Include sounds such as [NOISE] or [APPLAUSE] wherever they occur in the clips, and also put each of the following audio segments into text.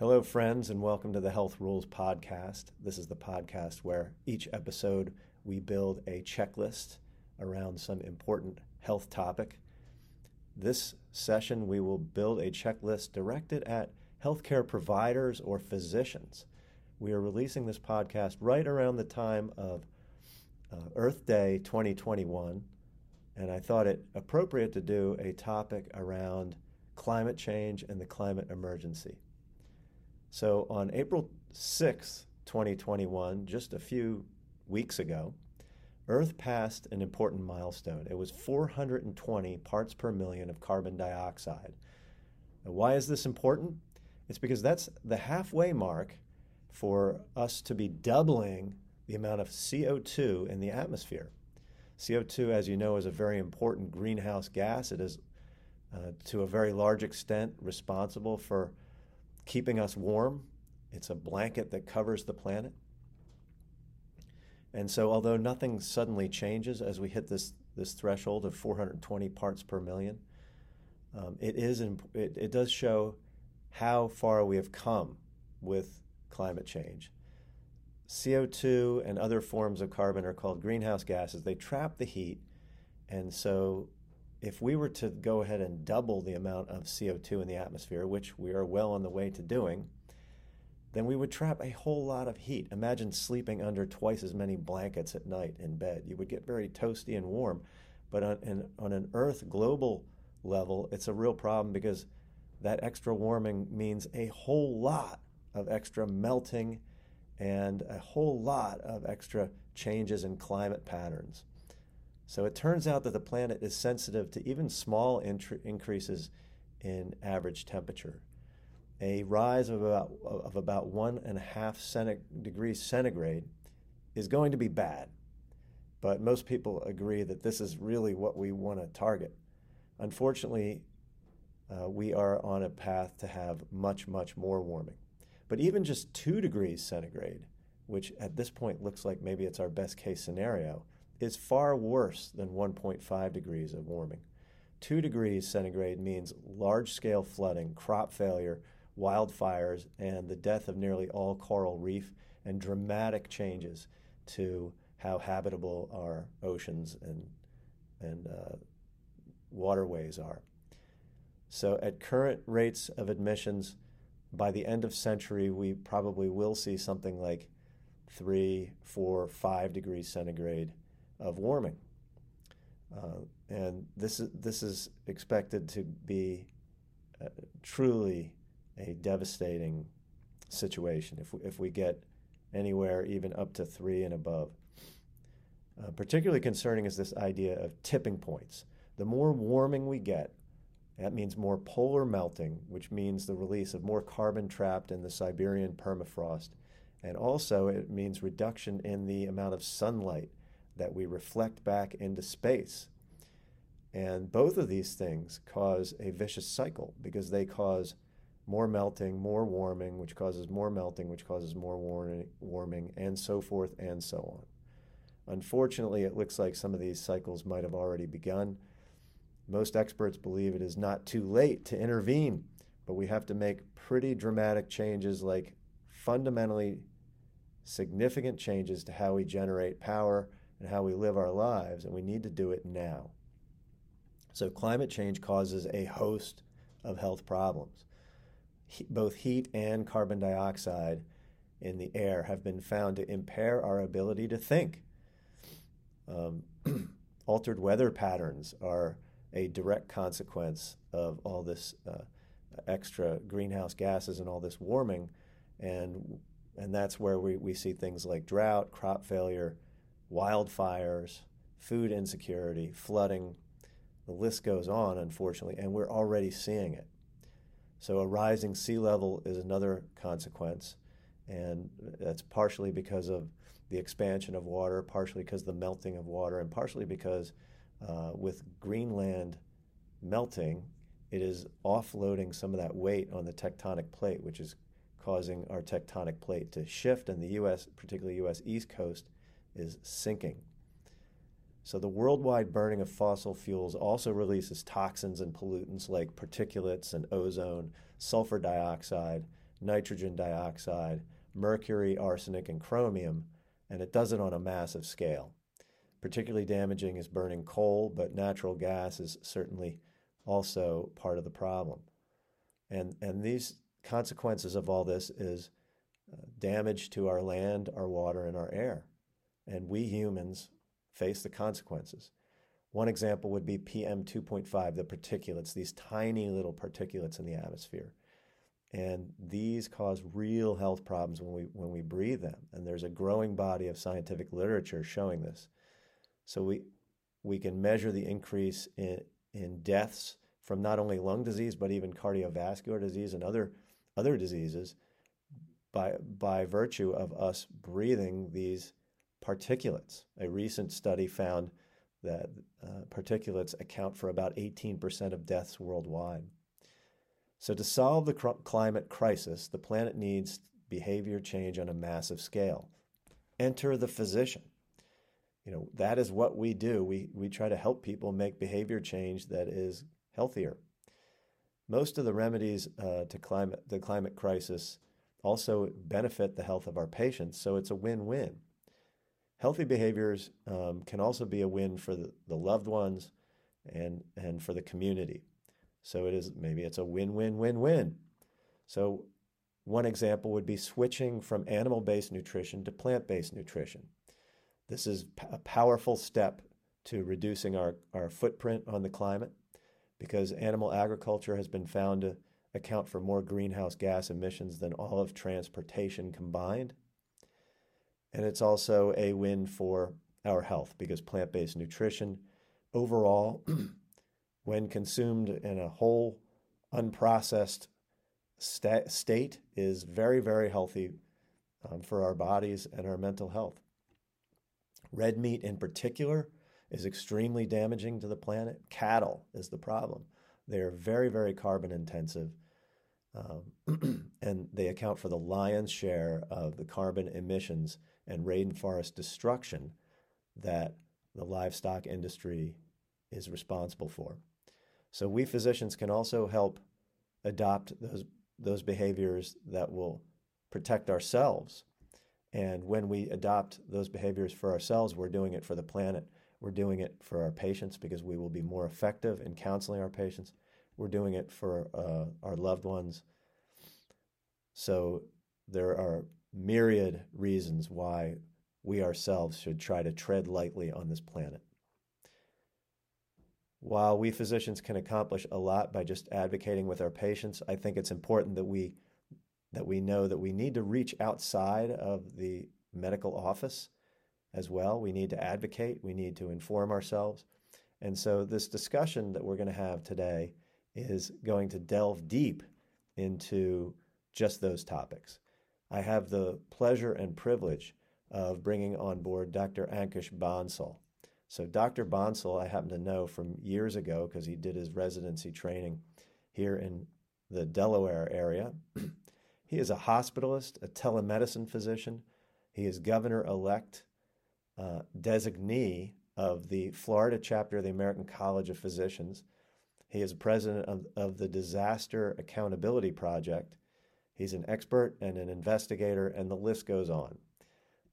Hello, friends, and welcome to the Health Rules Podcast. This is the podcast where each episode we build a checklist around some important health topic. This session, we will build a checklist directed at healthcare providers or physicians. We are releasing this podcast right around the time of uh, Earth Day 2021, and I thought it appropriate to do a topic around climate change and the climate emergency. So on April 6th, 2021, just a few weeks ago, Earth passed an important milestone. It was 420 parts per million of carbon dioxide. Now, why is this important? It's because that's the halfway mark for us to be doubling the amount of CO2 in the atmosphere. CO2, as you know, is a very important greenhouse gas. It is, uh, to a very large extent, responsible for keeping us warm. It's a blanket that covers the planet. And so, although nothing suddenly changes as we hit this, this threshold of 420 parts per million, um, it, is imp- it, it does show how far we have come with climate change. CO2 and other forms of carbon are called greenhouse gases. They trap the heat. And so, if we were to go ahead and double the amount of CO2 in the atmosphere, which we are well on the way to doing, then we would trap a whole lot of heat. Imagine sleeping under twice as many blankets at night in bed. You would get very toasty and warm. But on, in, on an Earth global level, it's a real problem because that extra warming means a whole lot of extra melting and a whole lot of extra changes in climate patterns. So it turns out that the planet is sensitive to even small increases in average temperature. A rise of about, of about one and a half degrees centigrade is going to be bad, but most people agree that this is really what we want to target. Unfortunately, uh, we are on a path to have much, much more warming. But even just two degrees centigrade, which at this point looks like maybe it's our best case scenario, is far worse than 1.5 degrees of warming. 2 degrees centigrade means large scale flooding, crop failure, wildfires, and the death of nearly all coral reef, and dramatic changes to how habitable our oceans and, and uh, waterways are. So, at current rates of emissions, by the end of century, we probably will see something like three, four, five degrees centigrade of warming. Uh, and this is, this is expected to be uh, truly a devastating situation if we, if we get anywhere even up to three and above. Uh, particularly concerning is this idea of tipping points. The more warming we get, that means more polar melting, which means the release of more carbon trapped in the Siberian permafrost. And also, it means reduction in the amount of sunlight that we reflect back into space. And both of these things cause a vicious cycle because they cause more melting, more warming, which causes more melting, which causes more warming, and so forth and so on. Unfortunately, it looks like some of these cycles might have already begun. Most experts believe it is not too late to intervene, but we have to make pretty dramatic changes like fundamentally significant changes to how we generate power and how we live our lives, and we need to do it now. So, climate change causes a host of health problems. He, both heat and carbon dioxide in the air have been found to impair our ability to think. Um, [CLEARS THROAT] altered weather patterns are a direct consequence of all this uh, extra greenhouse gases and all this warming, and and that's where we, we see things like drought, crop failure, wildfires, food insecurity, flooding. The list goes on, unfortunately, and we're already seeing it. So, a rising sea level is another consequence, and that's partially because of the expansion of water, partially because of the melting of water, and partially because uh, with Greenland melting, it is offloading some of that weight on the tectonic plate, which is causing our tectonic plate to shift, and the U.S., particularly U.S. East Coast, is sinking. So, the worldwide burning of fossil fuels also releases toxins and pollutants like particulates and ozone, sulfur dioxide, nitrogen dioxide, mercury, arsenic, and chromium, and it does it on a massive scale. Particularly damaging is burning coal, but natural gas is certainly also part of the problem. And, and these consequences of all this is uh, damage to our land, our water, and our air. And we humans face the consequences. One example would be PM 2.5, the particulates, these tiny little particulates in the atmosphere. And these cause real health problems when we, when we breathe them. And there's a growing body of scientific literature showing this. So we, we can measure the increase in, in deaths from not only lung disease, but even cardiovascular disease and other, other diseases by, by virtue of us breathing these particulates. A recent study found that uh, particulates account for about 18% of deaths worldwide. So, to solve the cr- climate crisis, the planet needs behavior change on a massive scale. Enter the physician. You know, that is what we do. We, we try to help people make behavior change that is healthier. Most of the remedies uh, to climate, the climate crisis also benefit the health of our patients, so it's a win win. Healthy behaviors um, can also be a win for the, the loved ones and, and for the community. So it is maybe it's a win win win win. So one example would be switching from animal based nutrition to plant based nutrition. This is a powerful step to reducing our, our footprint on the climate because animal agriculture has been found to account for more greenhouse gas emissions than all of transportation combined. And it's also a win for our health because plant based nutrition overall, [CLEARS THROAT] when consumed in a whole, unprocessed sta- state, is very, very healthy um, for our bodies and our mental health. Red meat, in particular, is extremely damaging to the planet. Cattle is the problem. They are very, very carbon intensive, um, [CLEARS THROAT] and they account for the lion's share of the carbon emissions and rainforest destruction that the livestock industry is responsible for. So we physicians can also help adopt those those behaviors that will protect ourselves. And when we adopt those behaviors for ourselves, we're doing it for the planet. We're doing it for our patients because we will be more effective in counseling our patients. We're doing it for uh, our loved ones. So there are myriad reasons why we ourselves should try to tread lightly on this planet. While we physicians can accomplish a lot by just advocating with our patients, I think it's important that we that we know that we need to reach outside of the medical office as well. We need to advocate, we need to inform ourselves. And so, this discussion that we're going to have today is going to delve deep into just those topics. I have the pleasure and privilege of bringing on board Dr. Ankush Bansal. So, Dr. Bansal, I happen to know from years ago because he did his residency training here in the Delaware area. [CLEARS THROAT] he is a hospitalist, a telemedicine physician. He is governor elect uh, designee of the Florida chapter of the American College of Physicians. He is president of, of the Disaster Accountability Project. He's an expert and an investigator, and the list goes on.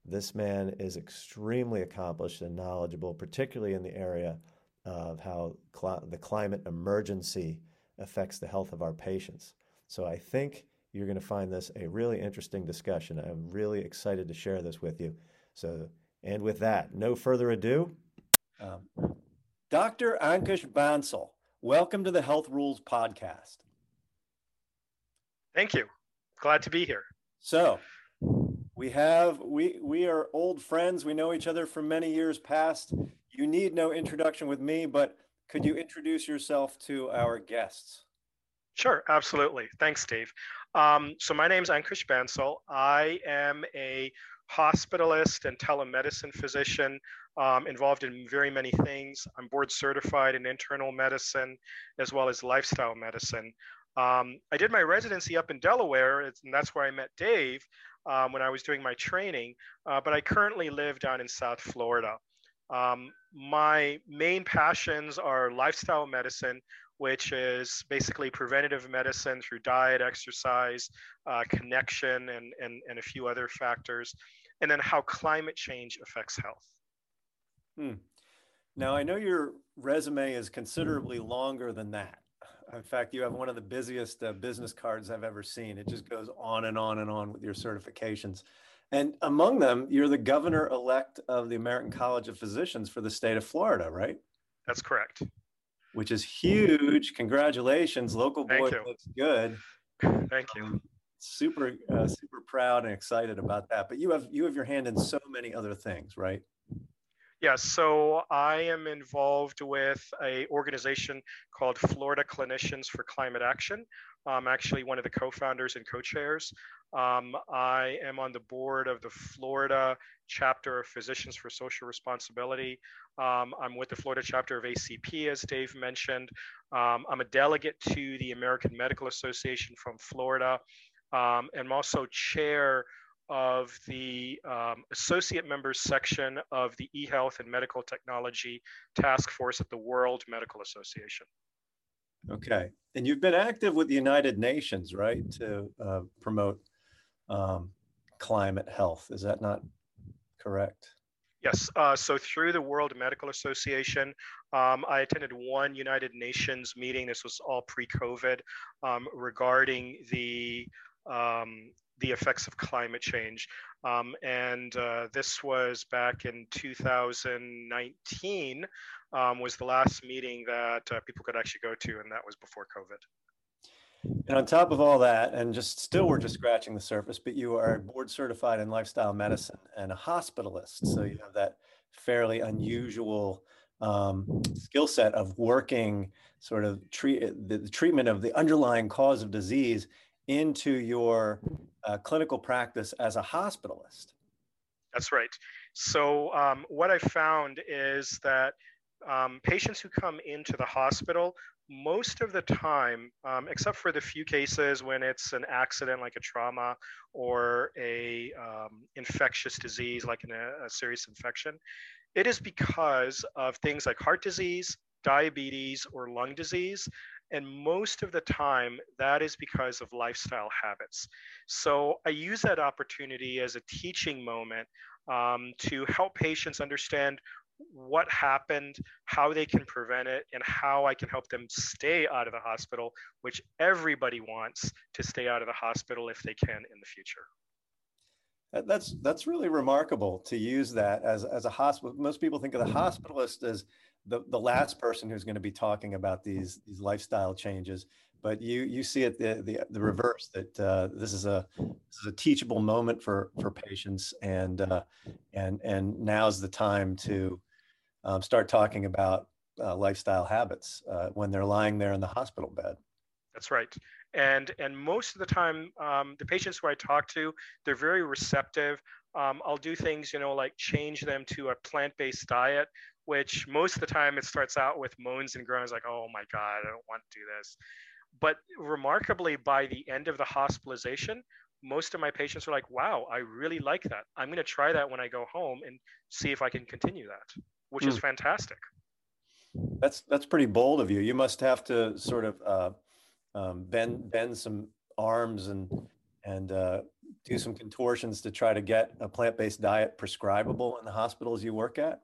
This man is extremely accomplished and knowledgeable, particularly in the area of how cl- the climate emergency affects the health of our patients. So I think you're going to find this a really interesting discussion. I'm really excited to share this with you. So and with that, no further ado, um, Dr. Ankush Bansal, welcome to the Health Rules Podcast. Thank you. Glad to be here. So, we have we we are old friends. We know each other from many years past. You need no introduction with me, but could you introduce yourself to our guests? Sure, absolutely. Thanks, Steve. Um, so my name is Ankush Bansal. I am a hospitalist and telemedicine physician um, involved in very many things. I'm board certified in internal medicine as well as lifestyle medicine. Um, I did my residency up in Delaware, and that's where I met Dave um, when I was doing my training, uh, but I currently live down in South Florida. Um, my main passions are lifestyle medicine, which is basically preventative medicine through diet, exercise, uh, connection, and, and, and a few other factors, and then how climate change affects health. Hmm. Now, I know your resume is considerably longer than that. In fact, you have one of the busiest uh, business cards I've ever seen. It just goes on and on and on with your certifications. And among them, you're the governor elect of the American College of Physicians for the state of Florida, right? That's correct. Which is huge. Congratulations, local boy looks good. Thank you. Um, super, uh, super proud and excited about that. But you have you have your hand in so many other things, right? Yes, so I am involved with a organization called Florida Clinicians for Climate Action. I'm actually one of the co-founders and co-chairs. Um, I am on the board of the Florida chapter of Physicians for Social Responsibility. Um, I'm with the Florida chapter of ACP, as Dave mentioned. Um, I'm a delegate to the American Medical Association from Florida. Um, and I'm also chair of the um, associate members section of the eHealth and Medical Technology Task Force at the World Medical Association. Okay. And you've been active with the United Nations, right, to uh, promote um, climate health. Is that not correct? Yes. Uh, so through the World Medical Association, um, I attended one United Nations meeting. This was all pre-COVID um, regarding the um, the effects of climate change. Um, and uh, this was back in 2019 um, was the last meeting that uh, people could actually go to, and that was before COVID. And on top of all that, and just still we're just scratching the surface, but you are board certified in lifestyle medicine and a hospitalist. So you have that fairly unusual um, skill set of working sort of treat the, the treatment of the underlying cause of disease into your uh, clinical practice as a hospitalist. That's right. So, um, what I found is that um, patients who come into the hospital, most of the time, um, except for the few cases when it's an accident like a trauma or a um, infectious disease like an, a, a serious infection, it is because of things like heart disease, diabetes, or lung disease and most of the time, that is because of lifestyle habits. So I use that opportunity as a teaching moment um, to help patients understand what happened, how they can prevent it, and how I can help them stay out of the hospital, which everybody wants to stay out of the hospital if they can in the future. That's that's really remarkable to use that as, as a hospital. Most people think of the hospitalist as the, the last person who's going to be talking about these these lifestyle changes but you you see it the the, the reverse that uh, this is a this is a teachable moment for for patients and uh, and and now's the time to um, start talking about uh, lifestyle habits uh, when they're lying there in the hospital bed. That's right. And and most of the time um, the patients who i talk to they're very receptive. Um, i'll do things you know like change them to a plant-based diet which most of the time it starts out with moans and groans like, oh my God, I don't want to do this. But remarkably, by the end of the hospitalization, most of my patients are like, wow, I really like that. I'm going to try that when I go home and see if I can continue that, which mm. is hmm. fantastic. That's that's pretty bold of you. You must have to sort of uh, um, bend bend some arms and and uh, do some contortions to try to get a plant based diet prescribable in the hospitals you work at.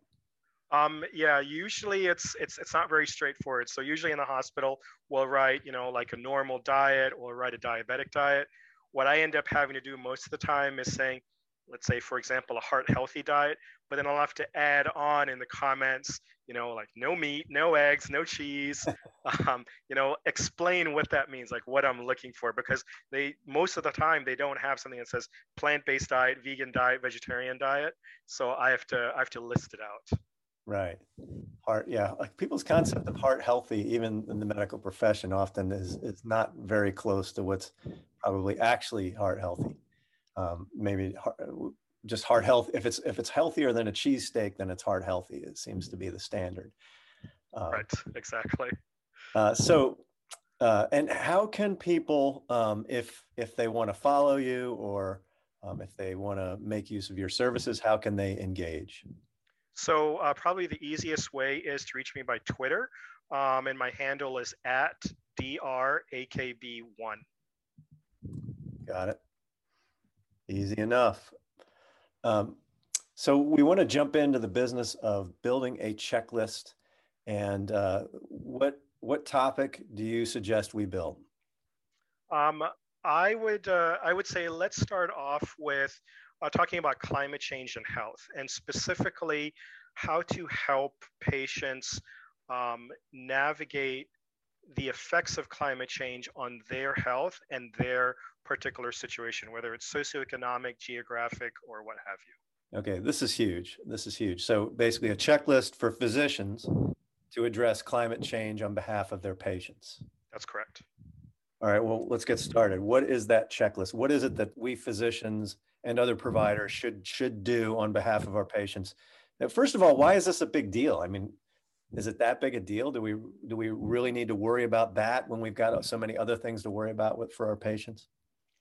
Um, yeah, usually it's it's it's not very straightforward. So usually in the hospital, we'll write you know like a normal diet or write a diabetic diet. What I end up having to do most of the time is saying, let's say for example, a heart healthy diet, but then I'll have to add on in the comments, you know, like no meat, no eggs, no cheese. [LAUGHS] um, you know, explain what that means, like what I'm looking for, because they most of the time they don't have something that says plant-based diet, vegan diet, vegetarian diet. So I have to I have to list it out. Right. Heart, yeah. Like people's concept of heart healthy, even in the medical profession, often is is not very close to what's probably actually heart healthy. Um, maybe heart, just heart health. If it's if it's healthier than a cheesesteak, then it's heart healthy. It seems to be the standard. Uh, right. Exactly. Uh, so, uh, and how can people, um, if if they want to follow you or um, if they want to make use of your services, how can they engage? So uh, probably the easiest way is to reach me by Twitter. um, and my handle is at drakb1. Got it. Easy enough. Um, so we want to jump into the business of building a checklist. And uh, what what topic do you suggest we build? Um, I would uh, I would say let's start off with uh, talking about climate change and health, and specifically how to help patients um, navigate the effects of climate change on their health and their particular situation, whether it's socioeconomic, geographic, or what have you. Okay, this is huge. This is huge. So basically, a checklist for physicians to address climate change on behalf of their patients. That's correct. All right, well, let's get started. What is that checklist? What is it that we physicians and other providers should should do on behalf of our patients? Now, first of all, why is this a big deal? I mean, is it that big a deal? Do we do we really need to worry about that when we've got so many other things to worry about with for our patients?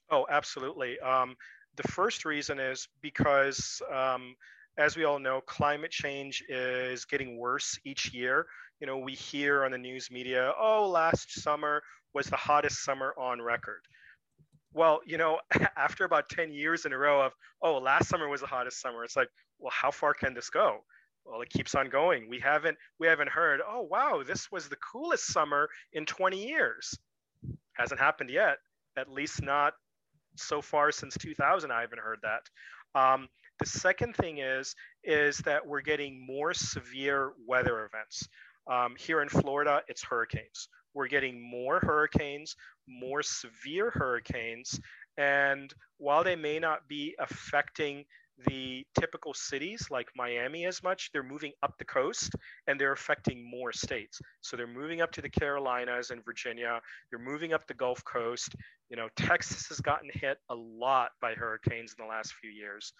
Oh, absolutely. Um, the first reason is because, um, as we all know, climate change is getting worse each year. You know, we hear on the news media, oh, last summer was the hottest summer on record. Well, you know, [LAUGHS] after about 10 years in a row of, oh, last summer was the hottest summer, it's like, well, how far can this go? well it keeps on going. We haven't we haven't heard oh wow this was the coolest summer in 20 years. Hasn't happened yet at least not so far since 2000 i haven't heard that. Um, the second thing is is that we're getting more severe weather events. Um, here in florida it's hurricanes we're getting more hurricanes more severe hurricanes and while they may not be affecting the typical cities like Miami as much. They're moving up the coast and they're affecting more states. So they're moving up to the Carolinas and Virginia. They're moving up the Gulf Coast. You know, Texas has gotten hit a lot by hurricanes in the last few years.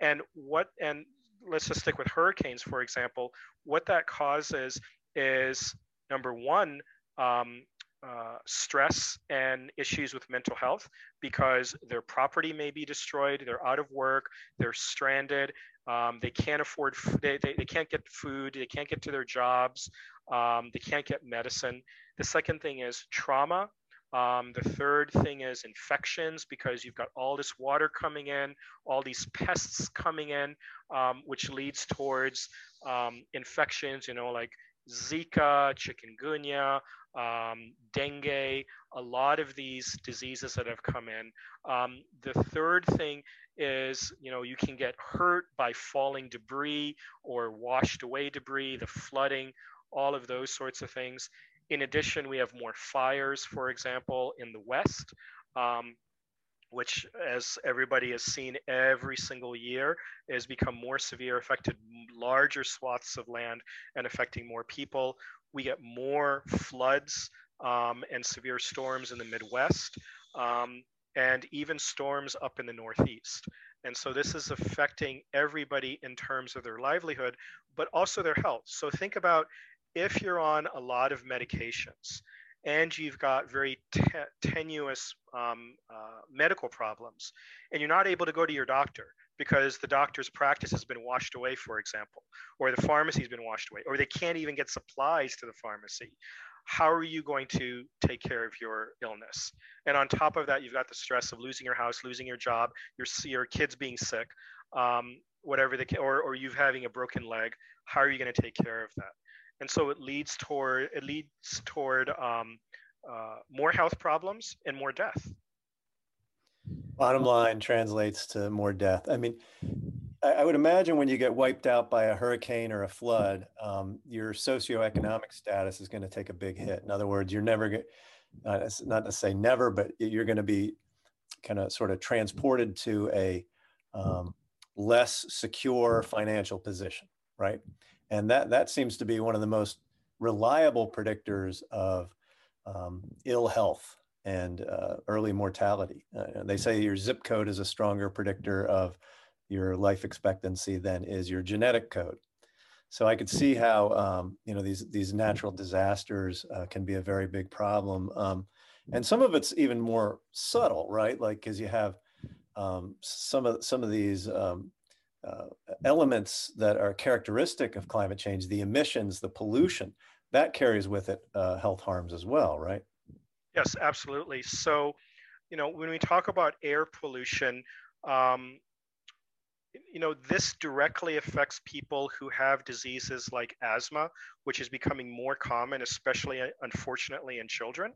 And what, and let's just stick with hurricanes, for example, what that causes is number one, um, uh, stress and issues with mental health because their property may be destroyed, they're out of work, they're stranded, um, they can't afford, they, they, they, can't get food, they can't get to their jobs, um, they can't get medicine. The second thing is trauma. Um, the third thing is infections because you've got all this water coming in, all these pests coming in, um, which leads towards um, infections, you know, like Zika, chikungunya, um, dengue, a lot of these diseases that have come in. Um, the third thing is, you know, you can get hurt by falling debris or washed away debris, the flooding, all of those sorts of things. In addition, we have more fires, for example, in the West. Um, which, as everybody has seen every single year, has become more severe, affected larger swaths of land and affecting more people. We get more floods um, and severe storms in the Midwest, um, and even storms up in the Northeast. And so this is affecting everybody in terms of their livelihood, but also their health. So think about if you're on a lot of medications and you've got very te- tenuous um, uh, medical problems, and you're not able to go to your doctor because the doctor's practice has been washed away, for example, or the pharmacy's been washed away, or they can't even get supplies to the pharmacy. How are you going to take care of your illness? And on top of that, you've got the stress of losing your house, losing your job, your your kids being sick, um, whatever the or or you having a broken leg. How are you going to take care of that? And so it leads toward it leads toward um, uh, more health problems and more death. Bottom line translates to more death. I mean, I, I would imagine when you get wiped out by a hurricane or a flood, um, your socioeconomic status is going to take a big hit. In other words, you're never going uh, not to say never, but you're going to be kind of sort of transported to a um, less secure financial position, right? And that that seems to be one of the most reliable predictors of um, ill health and uh, early mortality. Uh, they say your zip code is a stronger predictor of your life expectancy than is your genetic code. So I could see how um, you know these these natural disasters uh, can be a very big problem, um, and some of it's even more subtle, right? Like because you have um, some of some of these um, uh, elements that are characteristic of climate change, the emissions, the pollution, that carries with it uh, health harms as well, right? Yes, absolutely. So, you know, when we talk about air pollution, um, you know, this directly affects people who have diseases like asthma, which is becoming more common, especially uh, unfortunately in children,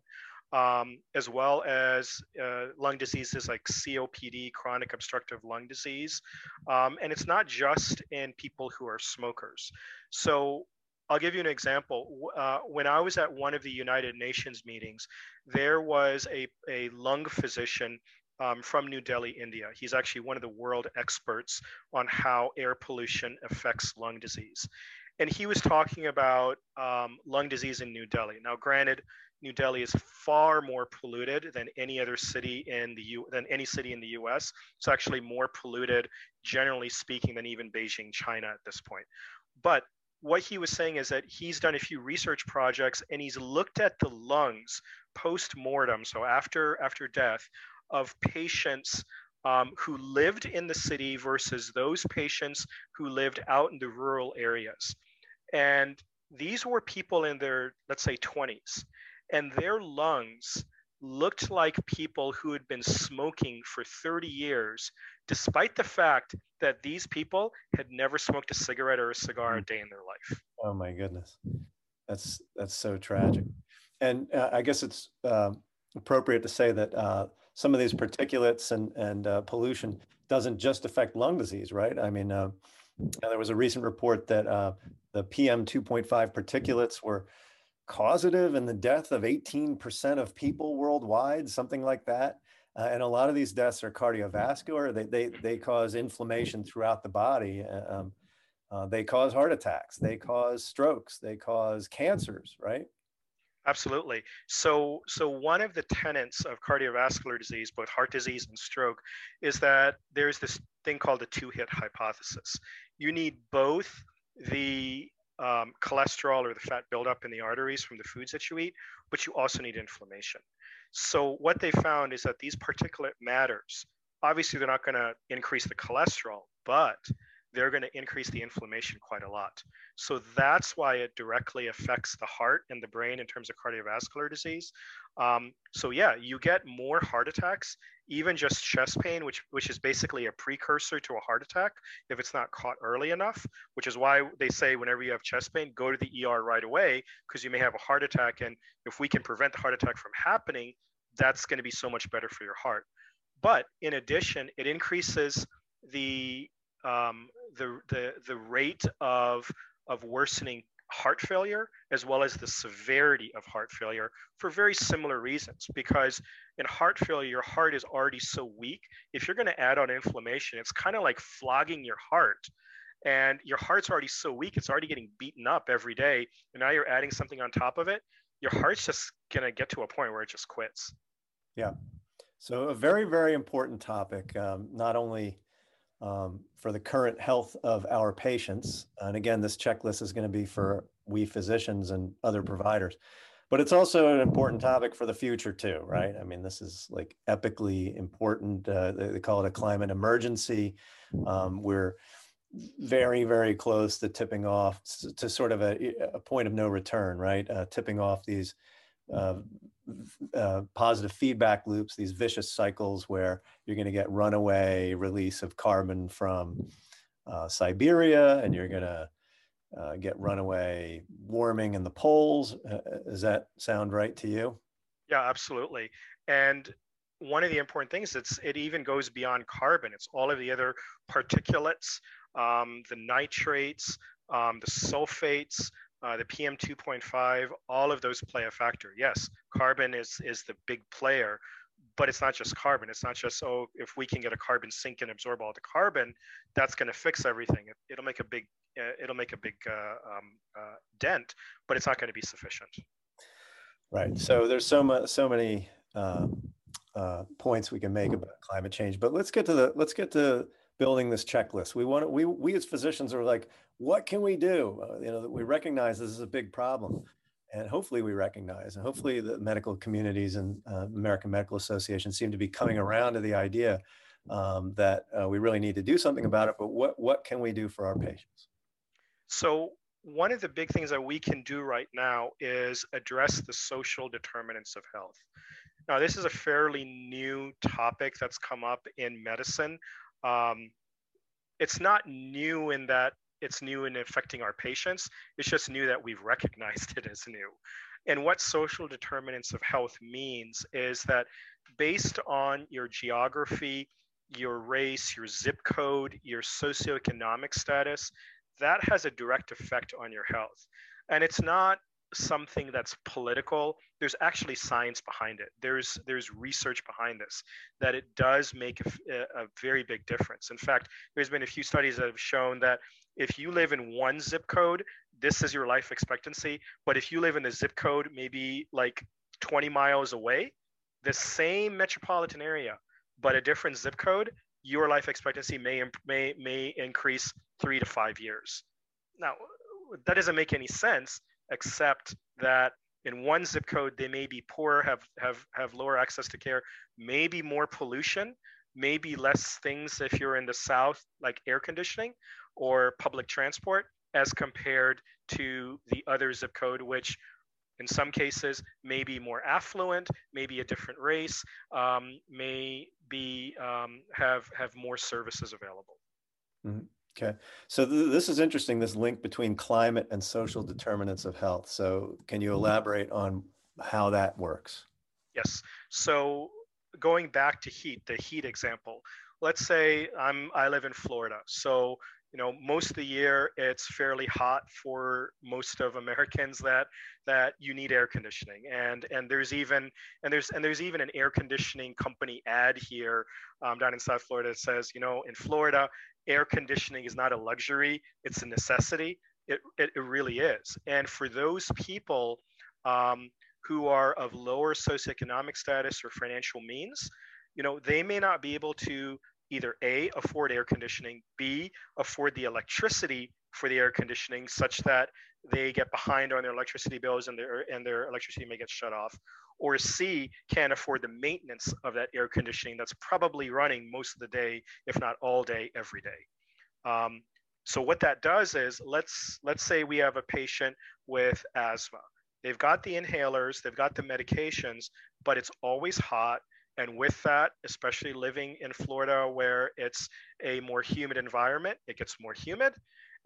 um, as well as uh, lung diseases like COPD, chronic obstructive lung disease. Um, and it's not just in people who are smokers. So I'll give you an example. Uh, when I was at one of the United Nations meetings, there was a, a lung physician um, from New Delhi, India. He's actually one of the world experts on how air pollution affects lung disease. And he was talking about um, lung disease in New Delhi. Now, granted, New Delhi is far more polluted than any other city in the U than any city in the U.S. It's actually more polluted, generally speaking, than even Beijing, China at this point. But what he was saying is that he's done a few research projects and he's looked at the lungs post mortem, so after after death, of patients um, who lived in the city versus those patients who lived out in the rural areas. And these were people in their, let's say, 20s, and their lungs looked like people who had been smoking for 30 years, despite the fact that these people had never smoked a cigarette or a cigar a day in their life. Oh my goodness, that's that's so tragic. And uh, I guess it's uh, appropriate to say that uh, some of these particulates and, and uh, pollution doesn't just affect lung disease, right? I mean, uh, there was a recent report that uh, the PM 2.5 particulates were causative in the death of 18% of people worldwide, something like that. Uh, and a lot of these deaths are cardiovascular. They, they, they cause inflammation throughout the body. Uh, um, uh, they cause heart attacks. They cause strokes. They cause cancers, right? Absolutely. So, so one of the tenets of cardiovascular disease, both heart disease and stroke, is that there's this thing called the two-hit hypothesis. You need both the um, cholesterol or the fat buildup in the arteries from the foods that you eat, but you also need inflammation. So, what they found is that these particulate matters, obviously, they're not going to increase the cholesterol, but they're going to increase the inflammation quite a lot. So that's why it directly affects the heart and the brain in terms of cardiovascular disease. Um, so yeah, you get more heart attacks, even just chest pain, which which is basically a precursor to a heart attack if it's not caught early enough. Which is why they say whenever you have chest pain, go to the ER right away because you may have a heart attack, and if we can prevent the heart attack from happening, that's going to be so much better for your heart. But in addition, it increases the um, the, the, the rate of, of worsening heart failure as well as the severity of heart failure for very similar reasons. Because in heart failure your heart is already so weak if you're going to add on inflammation it's kind of like flogging your heart. And your heart's already so weak it's already getting beaten up every day and now you're adding something on top of it your heart's just going to get to a point where it just quits. Yeah. So a very very important topic. Um, not only um, for the current health of our patients. And again, this checklist is going to be for we physicians and other providers. But it's also an important topic for the future too, right? I mean, this is like epically important. Uh, they, call it a climate emergency. Um, we're very, very close to tipping off to sort of a, a point of no return, right? Uh, tipping off these uh, uh, positive feedback loops, these vicious cycles where you're going to get runaway release of carbon from uh, Siberia and you're going to uh, get runaway warming in the poles. Uh, uh, does that sound right to you? Yeah, absolutely. And one of the important things it's it even goes beyond carbon. It's all of the other particulates, um, the nitrates, um, the sulfates, uh, the PM 2.5, all of those play a factor. Yes, carbon is is the big player, but it's not just carbon. It's not just oh, if we can get a carbon sink and absorb all the carbon, that's going to fix everything. It, will make a big uh, it'll make a big uh, um, uh, dent, but it's not going to be sufficient. Right. So there's so much so many uh, uh, points we can make about climate change, but let's get to the let's get to building this checklist. We want to, we we as physicians are like, what can we do? Uh, you know, we recognize this is a big problem, and hopefully we recognize, and hopefully the medical communities and uh, American Medical Association seem to be coming around to the idea um, that uh, we really need to do something about it. But what what can we do for our patients? So one of the big things that we can do right now is address the social determinants of health. Now, this is a fairly new topic that's come up in medicine. Um, it's not new in that it's new in affecting our patients. It's just new that we've recognized [LAUGHS] it as new. And what social determinants of health means is that based on your geography, your race, your zip code, your socioeconomic status, that has a direct effect on your health. And it's not something that's political there's actually science behind it. There's there's research behind this that it does make a, a, very big difference. In fact there's been a few studies that have shown that if you live in one zip code this is your life expectancy but if you live in a zip code maybe like 20 miles away the same metropolitan area but a different zip code your life expectancy may may may increase 3 to 5 years. Now that doesn't make any sense except that in one zip code they may be poor have have have lower access to care maybe more pollution maybe less things if you're in the south like air conditioning or public transport as compared to the other zip code which in some cases may be more affluent maybe a different race um, may be um, have have more services available mm-hmm. Okay, so th- this is interesting. This link between climate and social determinants of health. So, can you elaborate on how that works? Yes. So, going back to heat, the heat example. Let's say I'm I live in Florida. So, you know, most of the year it's fairly hot for most of Americans that that you need air conditioning. And and there's even and there's and there's even an air conditioning company ad here um, down in South Florida that says, you know, in Florida air conditioning is not a luxury, it's a necessity. It, it, it really is. And for those people um, who are of lower socioeconomic status or financial means, you know, they may not be able to either A, afford air conditioning, B, afford the electricity for the air conditioning such that they get behind on their electricity bills and their and their electricity may get shut off or c can't afford the maintenance of that air conditioning that's probably running most of the day if not all day every day. Um, so what that does is let's let's say we have a patient with asthma. They've got the inhalers they've got the medications but it's always hot. And with that, especially living in Florida where it's a more humid environment, it gets more humid.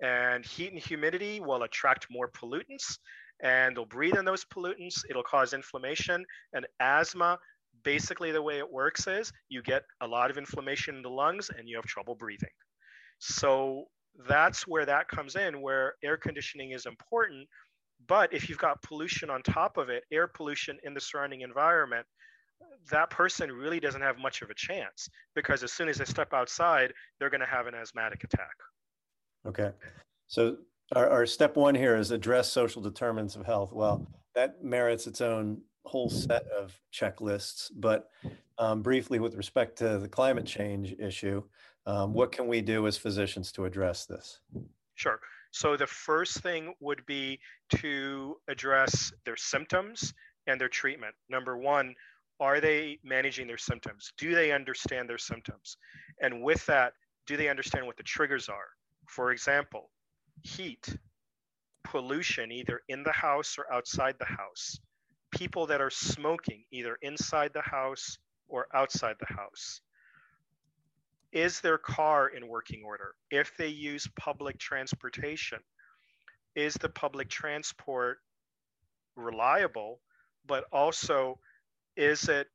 And heat and humidity will attract more pollutants, and they'll breathe in those pollutants. It'll cause inflammation and asthma. Basically, the way it works is you get a lot of inflammation in the lungs and you have trouble breathing. So that's where that comes in, where air conditioning is important. But if you've got pollution on top of it, air pollution in the surrounding environment, that person really doesn't have much of a chance because as soon as they step outside, they're going to have an asthmatic attack. Okay. So our, our step one here is address social determinants of health. Well, that merits its own whole set of checklists. But um, briefly, with respect to the climate change issue, um, what can we do as physicians to address this? Sure. So the first thing would be to address their symptoms and their treatment. Number one, are they managing their symptoms? Do they understand their symptoms? And with that, do they understand what the triggers are? For example, heat, pollution, either in the house or outside the house, people that are smoking, either inside the house or outside the house. Is their car in working order? If they use public transportation, is the public transport reliable, but also is it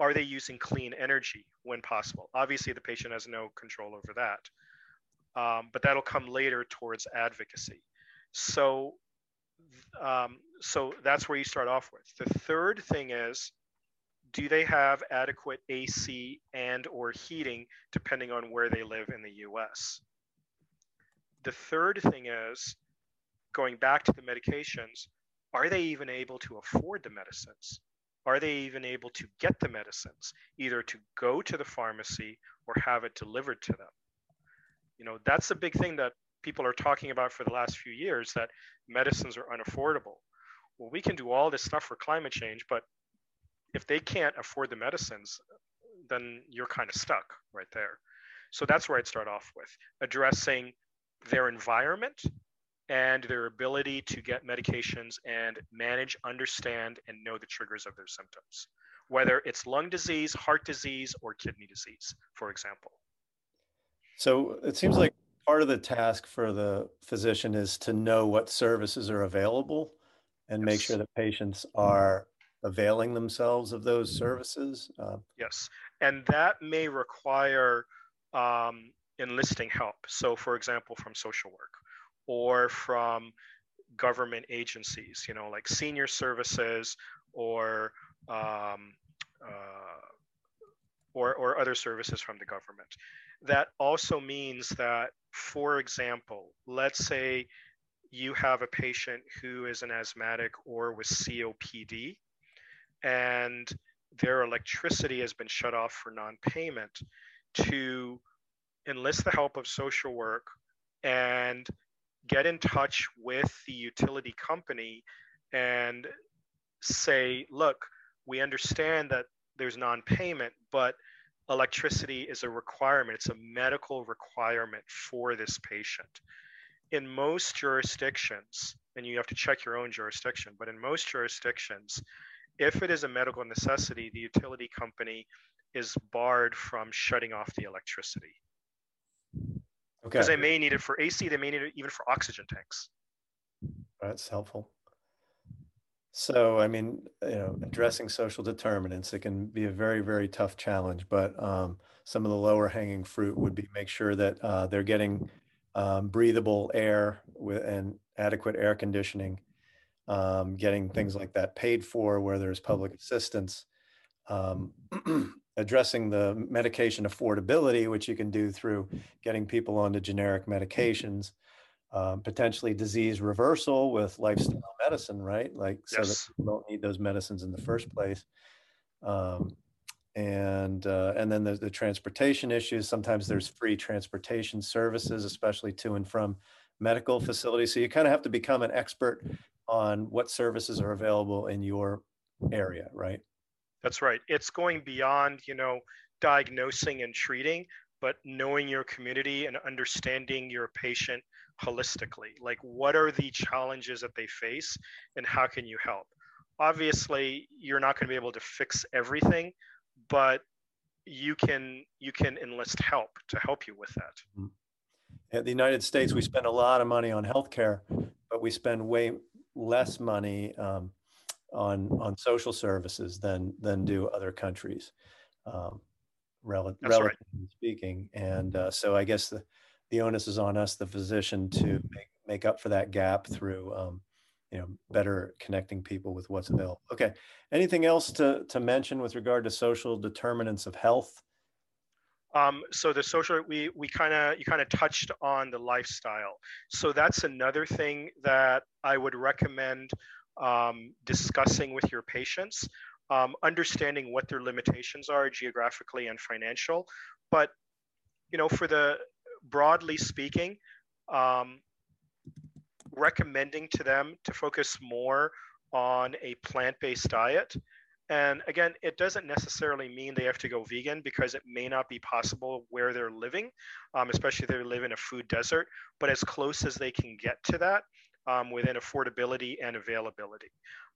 are they using clean energy when possible? Obviously, the patient has no control over that um, but that'll come later towards advocacy. So, um, so that's where you start off with. The third thing is, do they have adequate AC and or heating depending on where they live in the U.S. The third thing is, going back to the medications, are they even able to afford the medicines? Are they even able to get the medicines, either to go to the pharmacy or have it delivered to them? You know, that's the big thing that people are talking about for the last few years that medicines are unaffordable. Well, we can do all this stuff for climate change, but if they can't afford the medicines, then you're kind of stuck right there. So that's where I'd start off with addressing their environment and their ability to get medications and manage, understand, and know the triggers of their symptoms, whether it's lung disease, heart disease, or kidney disease, for example. So it seems like part of the task for the physician is to know what services are available and yes. make sure that patients are availing themselves of those services. Uh, yes, and that may require um, enlisting help. So, for example, from social work or from government agencies, you know, like senior services or um, uh, or, or other services from the government. That also means that, for example, let's say you have a patient who is an asthmatic or with COPD, and their electricity has been shut off for non-payment to enlist the help of social work and get in touch with the utility company and say, look, we understand that there's non payment, but electricity is a requirement. It's a medical requirement for this patient. In most jurisdictions, and you have to check your own jurisdiction, but in most jurisdictions, if it is a medical necessity, the utility company is barred from shutting off the electricity. Okay. Because they may need it for AC, they may need it even for oxygen tanks. That's helpful. So, I mean, you know, addressing social determinants, it can be a very, very tough challenge, but um, some of the lower hanging fruit would be make sure that uh, they're getting um, breathable air with, and adequate air conditioning, um, getting things like that paid for where there's public assistance, um, [CLEARS THROAT] addressing the medication affordability, which you can do through getting people onto generic medications um, potentially disease reversal with lifestyle medicine, right? Like so yes. that people don't need those medicines in the first place. Um, and uh, and then there's the transportation issues. Sometimes there's free transportation services, especially to and from medical facilities. So you kind of have to become an expert on what services are available in your area, right? That's right. It's going beyond, you know, diagnosing and treating, but knowing your community and understanding your patient holistically like what are the challenges that they face and how can you help obviously you're not going to be able to fix everything but you can you can enlist help to help you with that in mm-hmm. the united states we spend a lot of money on healthcare but we spend way less money um, on on social services than than do other countries um, rel- relatively right. speaking and uh, so i guess the the onus is on us, the physician, to make, make up for that gap through, um, you know, better connecting people with what's available. Okay. Anything else to, to mention with regard to social determinants of health? Um, so the social, we, we kind of, you kind of touched on the lifestyle. So that's another thing that I would recommend um, discussing with your patients, um, understanding what their limitations are geographically and financial. But, you know, for the, broadly speaking, um, recommending to them to focus more on a plant based diet. And again, it doesn't necessarily mean they have to go vegan because it may not be possible where they're living, um, especially if they live in a food desert, but as close as they can get to that um, within affordability and availability.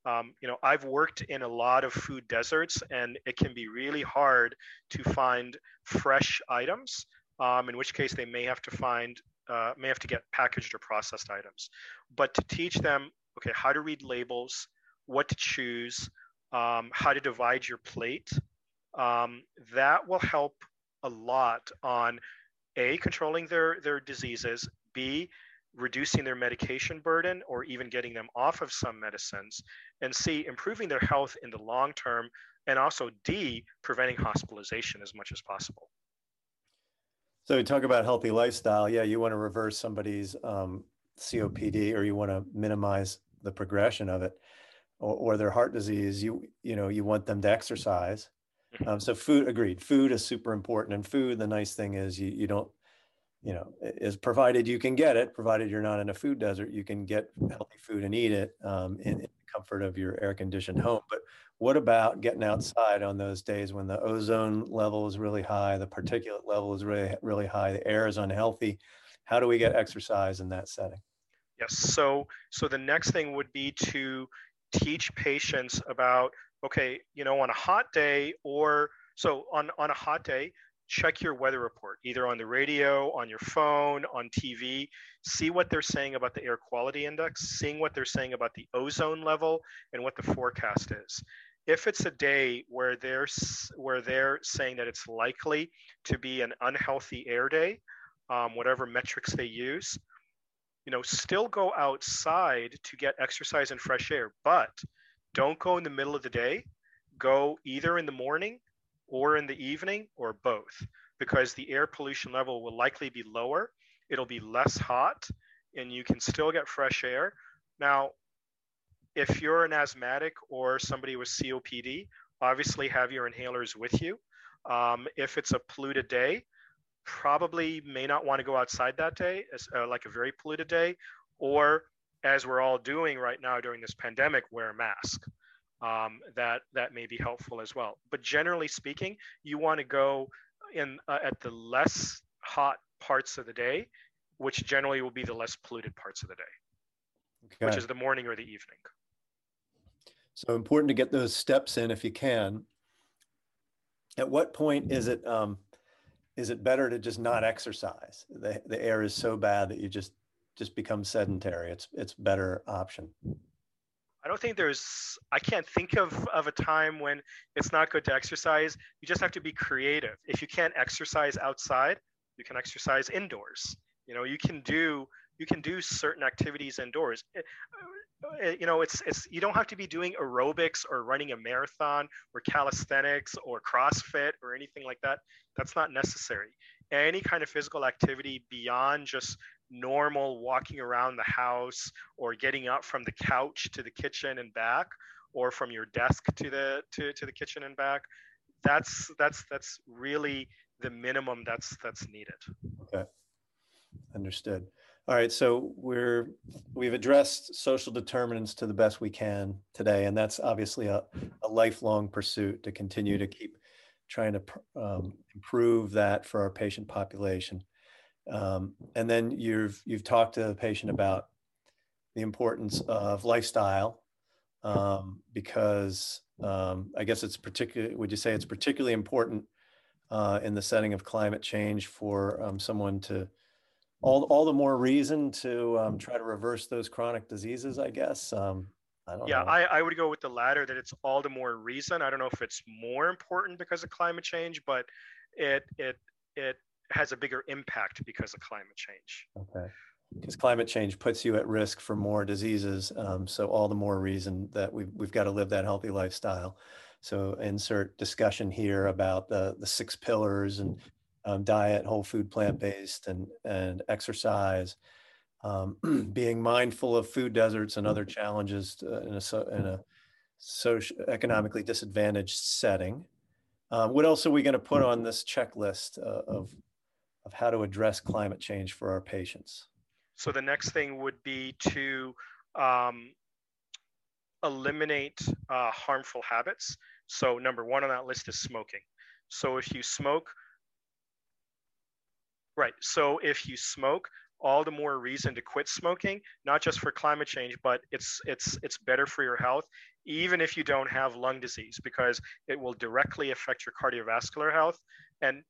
Um, you know, I've worked in a lot of food deserts and it can be really hard to find fresh items um, in which case they may have to find, uh, may have to get packaged or processed items. But to teach them, okay, how to read labels, what to choose, um, how to divide your plate, um, that will help a lot on A, controlling their, their diseases, B, reducing their medication burden or even getting them off of some medicines, and C, improving their health in the long term, and also D, preventing hospitalization as much as possible. So we talk about healthy lifestyle. Yeah, you want to reverse somebody's um, COPD or you want to minimize the progression of it or, or, their heart disease. You you know you want them to exercise. Mm-hmm. Um, so food, agreed. Food is super important. And food, the nice thing is you you don't you know is provided you can get it, provided you're not in a food desert, you can get healthy food and eat it um, in, in comfort of your air conditioned home. But what about getting outside on those days when the ozone level is really high, the particulate level is really, really high, the air is unhealthy? How do we get exercise in that setting? Yes. So so the next thing would be to teach patients about okay, you know, on a hot day or so on on a hot day, check your weather report either on the radio, on your phone, on TV. See what they're saying about the air quality index, seeing what they're saying about the ozone level and what the forecast is. If it's a day where they're where they're saying that it's likely to be an unhealthy air day, um, whatever metrics they use, you know, still go outside to get exercise and fresh air, but don't go in the middle of the day. Go either in the morning or in the evening or both, because the air pollution level will likely be lower. It'll be less hot and you can still get fresh air. Now, if you're an asthmatic or somebody with COPD, obviously have your inhalers with you. Um, if it's a polluted day, probably may not want to go outside that day, as, uh, like a very polluted day, or as we're all doing right now during this pandemic, wear a mask. Um, that that may be helpful as well. But generally speaking, you want to go in uh, at the less hot parts of the day, which generally will be the less polluted parts of the day, okay. which is the morning or the evening. So important to get those steps in if you can. At what point is it um, is it better to just not exercise? The, the air is so bad that you just just become sedentary. It's it's better option. I don't think there's I can't think of of a time when it's not good to exercise. You just have to be creative. If you can't exercise outside, you can exercise indoors. You know, you can do you can do certain activities indoors. Uh, you know, it's it's you don't have to be doing aerobics or running a marathon or calisthenics or CrossFit or anything like that. That's not necessary. Any kind of physical activity beyond just normal walking around the house or getting up from the couch to the kitchen and back or from your desk to the to, to the kitchen and back that's that's that's really the minimum that's that's needed. Okay. Understood. All right, so we're we've addressed social determinants to the best we can today, and that's obviously a, a lifelong pursuit to continue to keep trying to um, improve that for our patient population. Um, and then you've you've talked to the patient about the importance of lifestyle um, because um, I guess it's particularly. Would you say it's particularly important uh, in the setting of climate change for um, someone to all, all the more reason to um, try to reverse those chronic diseases, I guess. Um, I yeah, I, I, would go with the latter that it's all the more reason. I don't know if it's more important because of climate change, but it it it has a bigger impact because of climate change. Okay. Because climate change puts you at risk for more diseases. Um, so all the more reason that we've, we've got to live that healthy lifestyle. So insert discussion here about the, the six pillars and um, diet, whole food, plant based, and and exercise. Um, [CLEARS THROAT] being mindful of food deserts and other challenges to, in a in a social economically disadvantaged setting. Um, what else are we going to put on this checklist uh, of of how to address climate change for our patients? So the next thing would be to um, eliminate uh, harmful habits. So number one on that list is smoking. So if you smoke, Right. So if you smoke, all the more reason to quit smoking, not just for climate change, but it's it's it's better for your health, even if you don't have lung disease, because it will directly affect your cardiovascular health. And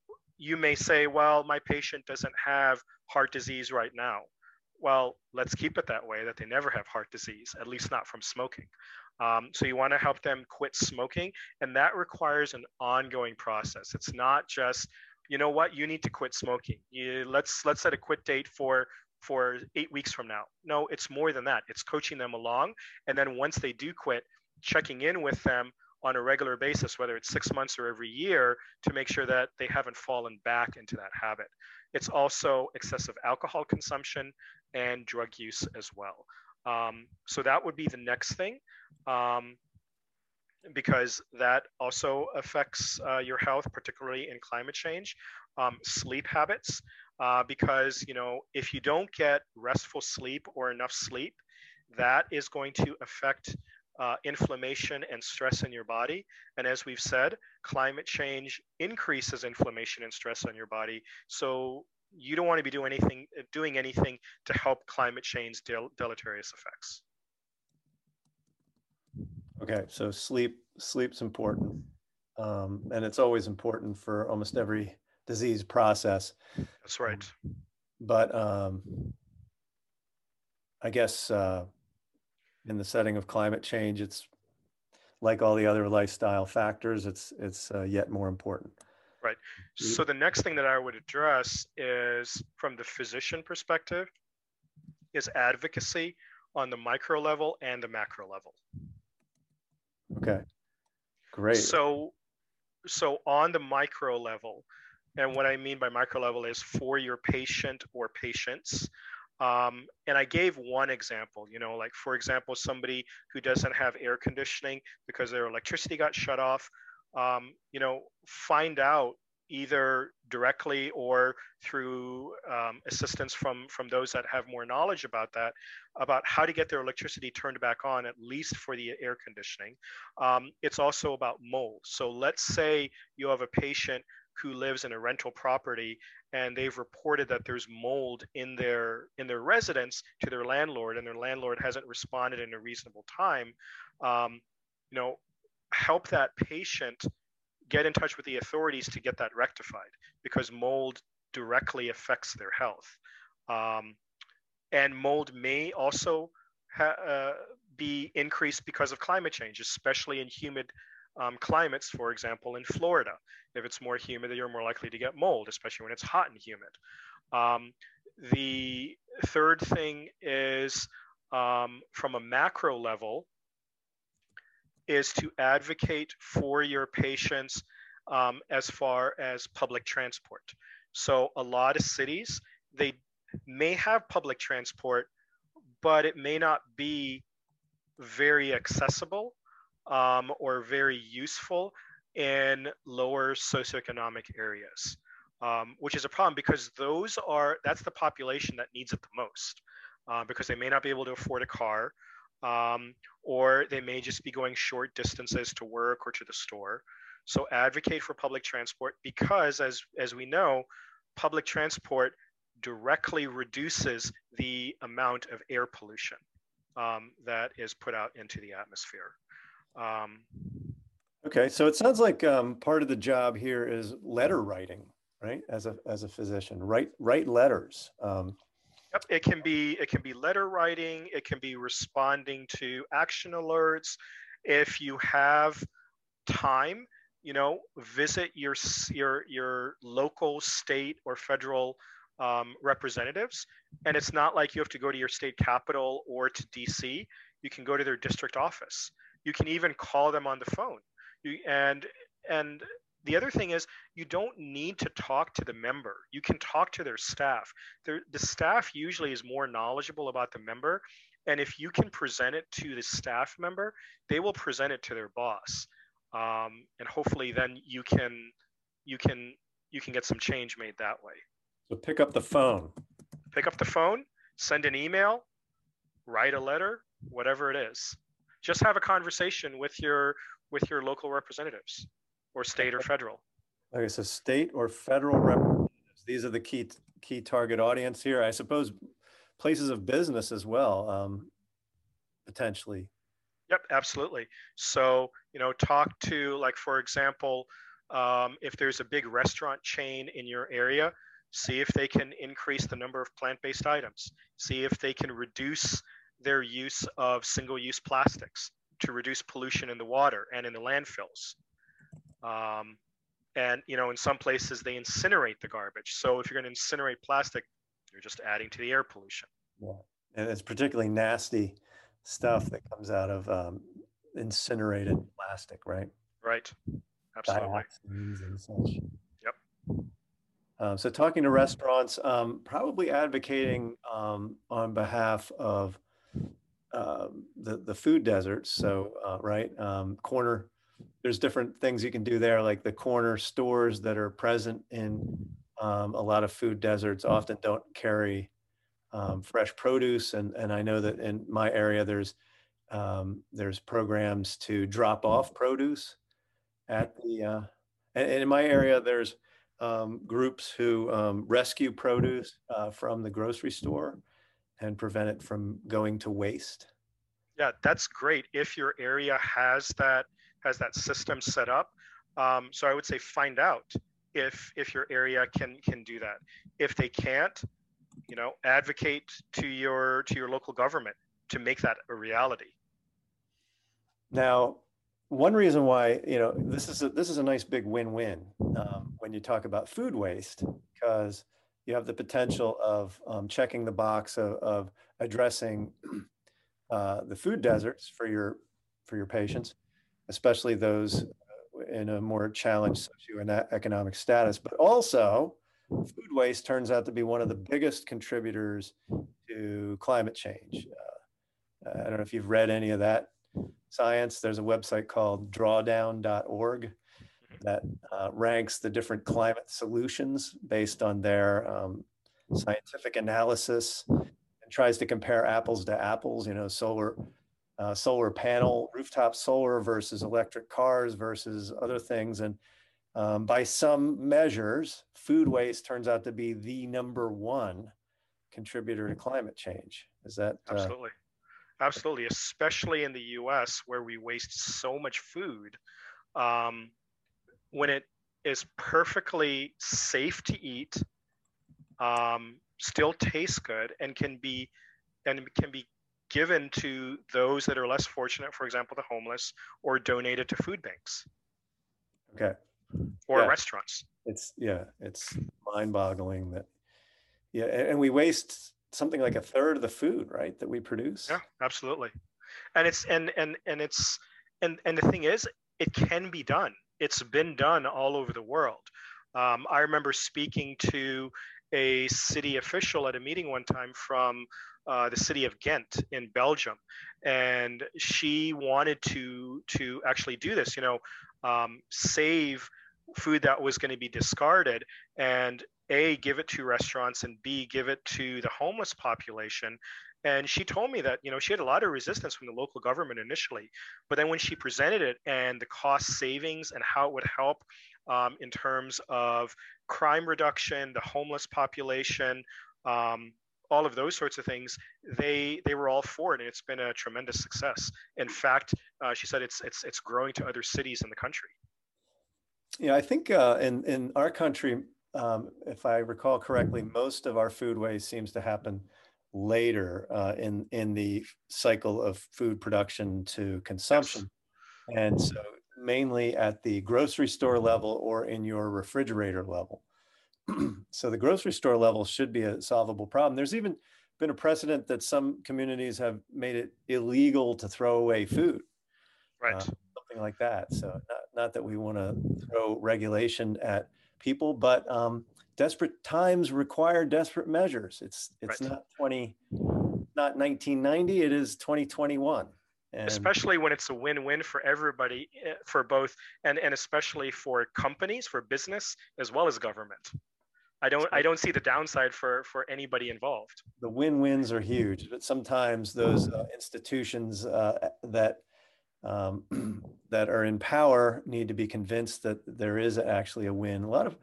you may say, well, my patient doesn't have heart disease right now. Well, let's keep it that way that they never have heart disease, at least not from smoking. Um, so you want to help them quit smoking, and that requires an ongoing process. It's not just you know what you need to quit smoking you, let's let's set a quit date for for eight weeks from now no it's more than that it's coaching them along and then once they do quit checking in with them on a regular basis whether it's six months or every year to make sure that they haven't fallen back into that habit it's also excessive alcohol consumption and drug use as well um, so that would be the next thing um, because that also affects uh, your health, particularly in climate change. Um, sleep habits, uh, because you know if you don't get restful sleep or enough sleep, that is going to affect uh, inflammation and stress in your body. And as we've said, climate change increases inflammation and stress on your body. So you don't want to be doing anything doing anything to help climate change del- deleterious effects. Okay, so sleep sleep's important, um, and it's always important for almost every disease process. That's right. Um, but um, I guess uh, in the setting of climate change, it's like all the other lifestyle factors. It's it's uh, yet more important. Right. So the next thing that I would address is from the physician perspective, is advocacy on the micro level and the macro level. Okay. Great. So so on the micro level, and what I mean by micro level is for your patient or patients. Um, and I gave one example, you know, like for example, somebody who doesn't have air conditioning because their electricity got shut off, um, you know, find out either directly or through um, assistance from from those that have more knowledge about that about how to get their electricity turned back on at least for the air conditioning. Um, it's also about mold. So let's say you have a patient who lives in a rental property and they've reported that there's mold in their in their residence to their landlord and their landlord hasn't responded in a reasonable time um, you know help that patient get in touch with the authorities to get that rectified because mold directly affects their health. Um, and mold may also ha- uh, be increased because of climate change, especially in humid um, climates, for example, in Florida. If it's more humid, you're more likely to get mold, especially when it's hot and humid. Um, the third thing is um, from a macro level, is to advocate for your patients um, as far as public transport. So a lot of cities, they may have public transport, but it may not be very accessible um, or very useful in lower socioeconomic areas, um, which is a problem because those are that's the population that needs it the most uh, because they may not be able to afford a car um, or they may just be going short distances to work or to the store. So advocate for public transport because, as, as we know, public transport directly reduces the amount of air pollution um, that is put out into the atmosphere. Um, okay, so it sounds like um, part of the job here is letter writing, right? As a as a physician, write write letters. Um, Yep, it can be it can be letter writing. It can be responding to action alerts. If you have time, you know, visit your your your local, state, or federal um, representatives. And it's not like you have to go to your state capital or to DC. You can go to their district office. You can even call them on the phone. You, and and the other thing is you don't need to talk to the member. You can talk to their staff. The staff usually is more knowledgeable about the member and if you can present it to the staff member they will present it to their boss. Um, and hopefully then you can you can you can get some change made that way. So pick up the phone. Pick up the phone send an email write a letter whatever it is just have a conversation with your with your local representatives or state or federal. Okay, so state or federal representatives. These are the key key target audience here. I suppose places of business as well, um, potentially. Yep, absolutely. So you know, talk to like for example, um, if there's a big restaurant chain in your area, see if they can increase the number of plant-based items. See if they can reduce their use of single-use plastics to reduce pollution in the water and in the landfills. Um, and you know, in some places they incinerate the garbage. So if you're going to incinerate plastic, you're just adding to the air pollution. Yeah, and it's particularly nasty stuff that comes out of um, incinerated plastic, right? Right. Absolutely. Yep. Um, so talking to restaurants, um, probably advocating um, on behalf of uh, the the food deserts. So uh, right, um, corner there's different things you can do there, like the corner stores that are present in um, a lot of food deserts often don't carry um, fresh produce, and and I know that in my area there's um, there's programs to drop off produce at the uh, and, and in my area there's um, groups who um, rescue produce uh, from the grocery store and prevent it from going to waste. Yeah, that's great. If your area has that has that system set up, um, so I would say find out if if your area can can do that. If they can't, you know, advocate to your to your local government to make that a reality. Now, one reason why you know this is a, this is a nice big win-win um, when you talk about food waste because you have the potential of um, checking the box of, of addressing [CLEARS THROAT] uh, the food deserts for your for your patients, especially those in a more challenged socioeconomic status. But also, food waste turns out to be one of the biggest contributors to climate change. Uh, I don't know if you've read any of that science. There's a website called drawdown.org that uh, ranks the different climate solutions based on their um, scientific analysis and tries to compare apples to apples, you know, solar. Uh, solar panel, rooftop solar versus electric cars versus other things. And um, by some measures, food waste turns out to be the number one contributor to climate change. Is that uh, absolutely? Absolutely, especially in the US where we waste so much food. Um, when it is perfectly safe to eat, um, still tastes good, and can be and can be given to those that are less fortunate, for example, the homeless, or donated to food banks. Okay. Or yeah. restaurants. It's yeah, it's mind-boggling that yeah, and we waste something like a third of the food, right, that we produce. Yeah, absolutely. And it's and and and it's and and the thing is, it can be done. It's been done all over the world. Um, I remember speaking to a city official at a meeting one time from uh, the city of Ghent in Belgium, and she wanted to to actually do this. You know, um, save food that was going to be discarded and a give it to restaurants and b give it to the homeless population and she told me that you know she had a lot of resistance from the local government initially but then when she presented it and the cost savings and how it would help um, in terms of crime reduction the homeless population um, all of those sorts of things they they were all for it and it's been a tremendous success. In fact uh, she said it's it's it's growing to other cities in the country. Yeah, I think uh, in in our country, um, if I recall correctly, most of our food waste seems to happen later uh, in in the cycle of food production to consumption, yes. and so mainly at the grocery store level or in your refrigerator level. [CLEARS THROAT] so the grocery store level should be a solvable problem. There's even been a precedent that some communities have made it illegal to throw away food. Right. Uh, something like that. So not, not that we want to throw regulation at people, but um, desperate times require desperate measures. It's it's right. not 20, not 1990. It is 2021. And especially when it's a win-win for everybody, eh, for both, and and especially for companies, for business, as well as government. I don't I don't see the downside for for anybody involved. The win-wins are huge, but sometimes those uh, institutions uh, that um, [CLEARS THROAT] that are in power need to be convinced that there is actually a win. A lot of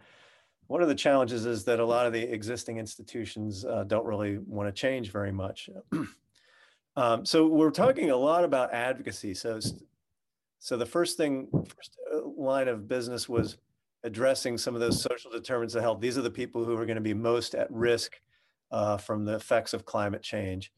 one of the challenges is that a lot of the existing institutions uh, don't really want to change very much. [CLEARS THROAT] um, so we're talking a lot about advocacy. So, so the first thing, first uh, line of business was addressing some of those social determinants of health. These are the people who are going to be most at risk uh, from the effects of climate change.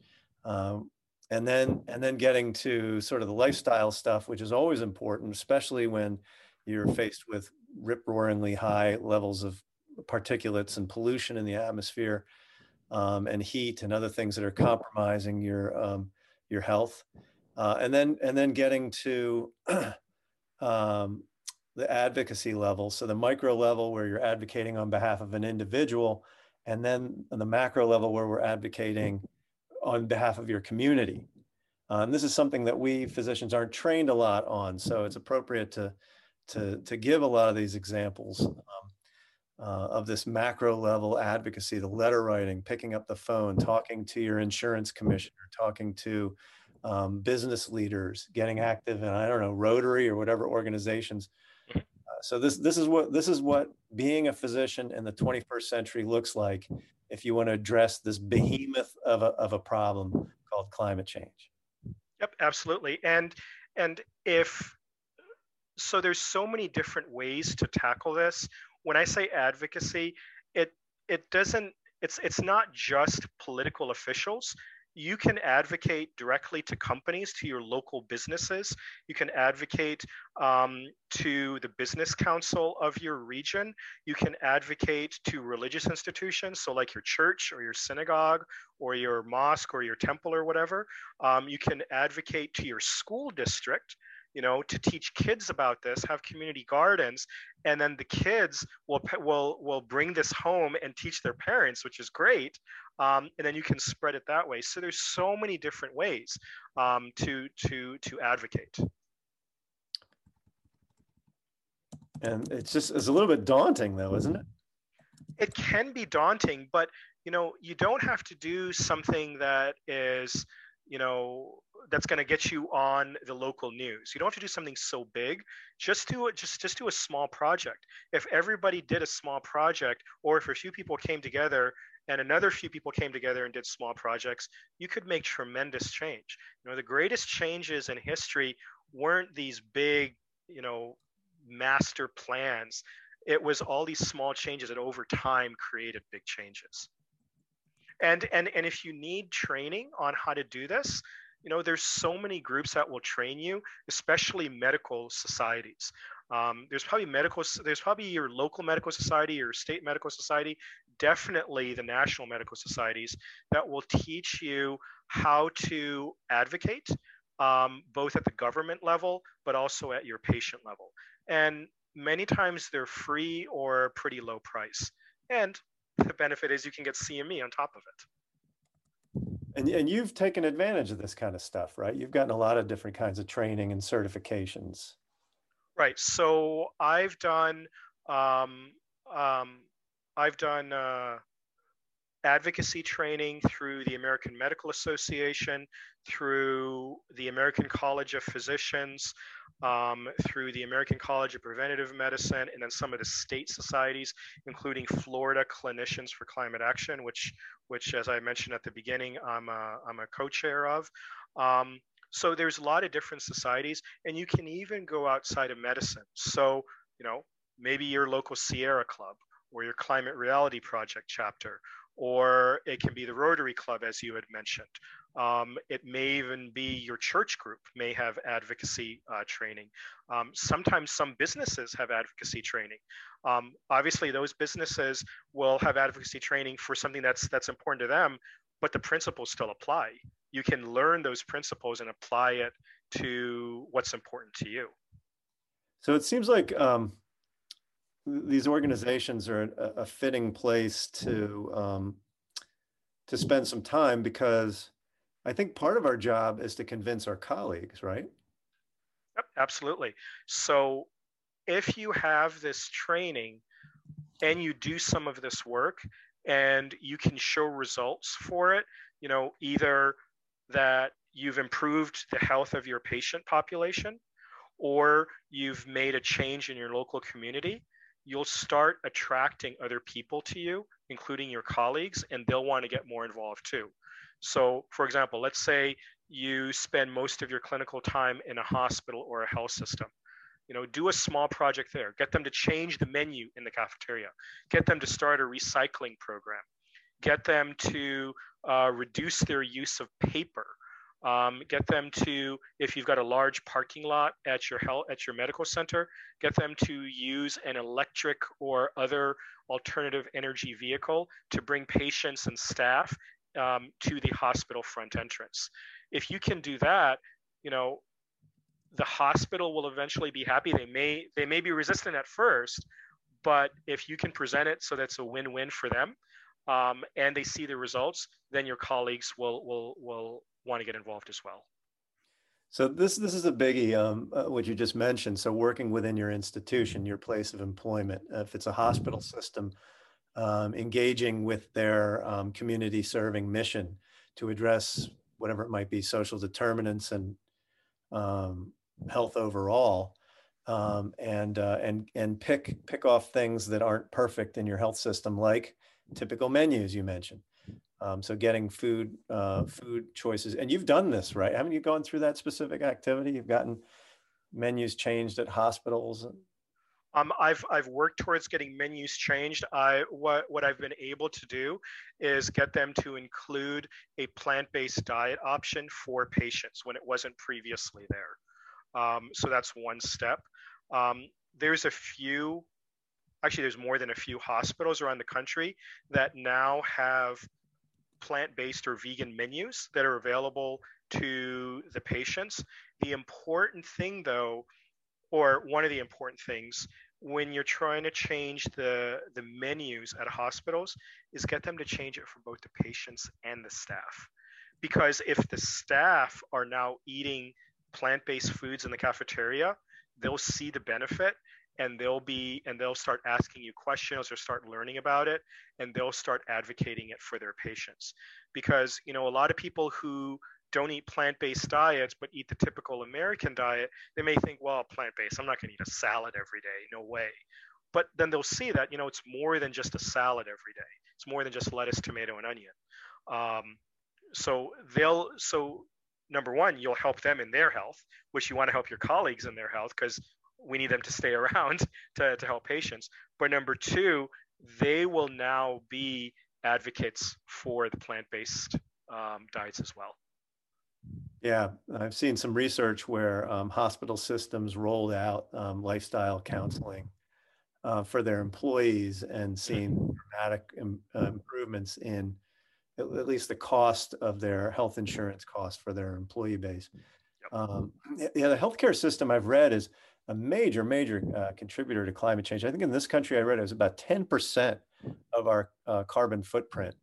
Um, and then and then getting to sort of the lifestyle stuff which is always important especially when you're faced with rip roaringly high levels of particulates and pollution in the atmosphere um, and heat and other things that are compromising your um, your health. Uh, and then and then getting to [CLEARS THROAT] um, the advocacy level. So the micro level where you're advocating on behalf of an individual and then the macro level where we're advocating on behalf of your community. Uh, and this is something that we physicians aren't trained a lot on, so it's appropriate to to to give a lot of these examples. Um, uh, of this macro level advocacy, the letter writing, picking up the phone, talking to your insurance commissioner, talking to um, business leaders, getting active in I don't know Rotary or whatever organizations. Uh, so this this is what this is what being a physician in the 21st century looks like if you want to address this behemoth of a, of a problem called climate change. Yep, absolutely. And and if so there's so many different ways to tackle this. When I say advocacy, it it doesn't it's it's not just political officials you can advocate directly to companies, to your local businesses. You can advocate um, to the business council of your region. You can advocate to religious institutions, so like your church or your synagogue or your mosque or your temple or whatever. Um, you can advocate to your school district you know, to teach kids about this, have community gardens, and then the kids will will will bring this home and teach their parents, which is great. Um, and then you can spread it that way. So there's so many different ways um, to to to advocate. And it's just it's a little bit daunting, though, isn't it? It can be daunting, but you know, you don't have to do something that is you know that's going to get you on the local news. You don't have to do something so big. Just do it just just do a small project. If everybody did a small project or if a few people came together and another few people came together and did small projects you could make tremendous change. You know the greatest changes in history weren't these big you know master plans. It was all these small changes that over time created big changes and and and if you need training on how to do this you know there's so many groups that will train you especially medical societies. Um, there's probably medical there's probably your local medical society your state medical society definitely the national medical societies that will teach you how to advocate um, both at the government level but also at your patient level. And many times they're free or pretty low price. And [LAUGHS] the benefit is you can get CME on top of it. And, and you've taken advantage of this kind of stuff, right? You've gotten a lot of different kinds of training and certifications. Right. So I've done um, um, I've done uh, advocacy training through the American Medical Association, through the American College of Physicians, um, through the American College of Preventive Medicine, and then some of the state societies, including Florida Clinicians for Climate Action, which, which as I mentioned at the beginning, I'm a, I'm a co-chair of. Um, so there's a lot of different societies, and you can even go outside of medicine. So, you know, maybe your local Sierra Club or your Climate Reality Project chapter or it can be the Rotary Club, as you had mentioned. Um, it may even be your church group may have advocacy uh, training. Um, sometimes some businesses have advocacy training. Um, obviously, those businesses will have advocacy training for something that's that's important to them, but the principles still apply. You can learn those principles and apply it to what's important to you. So it seems like um, these organizations are a, a fitting place to um, to spend some time because I think part of our job is to convince our colleagues, right? Yep, absolutely. So if you have this training and you do some of this work and you can show results for it, you know, either that you've improved the health of your patient population or you've made a change in your local community, you'll start attracting other people to you, including your colleagues, and they'll want to get more involved too. So, for example, let's say you spend most of your clinical time in a hospital or a health system. You know, do a small project there. Get them to change the menu in the cafeteria. Get them to start a recycling program. Get them to uh, reduce their use of paper um, get them to, if you've got a large parking lot at your health at your medical center, get them to use an electric or other alternative energy vehicle to bring patients and staff um, to the hospital front entrance. If you can do that, you know, the hospital will eventually be happy. They may they may be resistant at first, but if you can present it so that's a win-win for them, um, and they see the results, then your colleagues will will will want to get involved as well. So this this is a biggie, um, uh, what you just mentioned. So working within your institution, your place of employment, if it's a hospital system, um, engaging with their um, community serving mission to address whatever it might be, social determinants and um, health overall. um, and uh, and and pick pick off things that aren't perfect in your health system, like typical menus you mentioned. Um, so getting food uh, food choices, and you've done this, right? Haven't you gone through that specific activity? You've gotten menus changed at hospitals. Um, I've I've worked towards getting menus changed. I what what I've been able to do is get them to include a plant-based diet option for patients when it wasn't previously there. Um, so that's one step. Um, there's a few, actually, there's more than a few hospitals around the country that now have plant-based or vegan menus that are available to the patients. The important thing, though, or one of the important things when you're trying to change the the menus at hospitals is get them to change it for both the patients and the staff because if the staff are now eating plant-based foods in the cafeteria they'll see the benefit and they'll be and they'll start asking you questions or start learning about it and they'll start advocating it for their patients. Because you know a lot of people who don't eat plant-based diets but eat the typical american diet they may think well plant-based i'm not going to eat a salad every day no way. But then they'll see that you know it's more than just a salad every day. It's more than just lettuce tomato and onion. Um, so they'll so number one you'll help them in their health which you want to help your colleagues in their health because we need them to stay [LAUGHS] around to, to help patients. But number two they will now be advocates for the plant-based um, diets as well. Yeah, I've seen some research where um, hospital systems rolled out um, lifestyle counseling uh, for their employees and seen dramatic Im- uh, improvements in at, at, least the cost of their health insurance cost for their employee base. Um, yeah, the healthcare system I've read is a major, major uh, contributor to climate change. I think in this country, I read it was about 10% of our uh, carbon footprint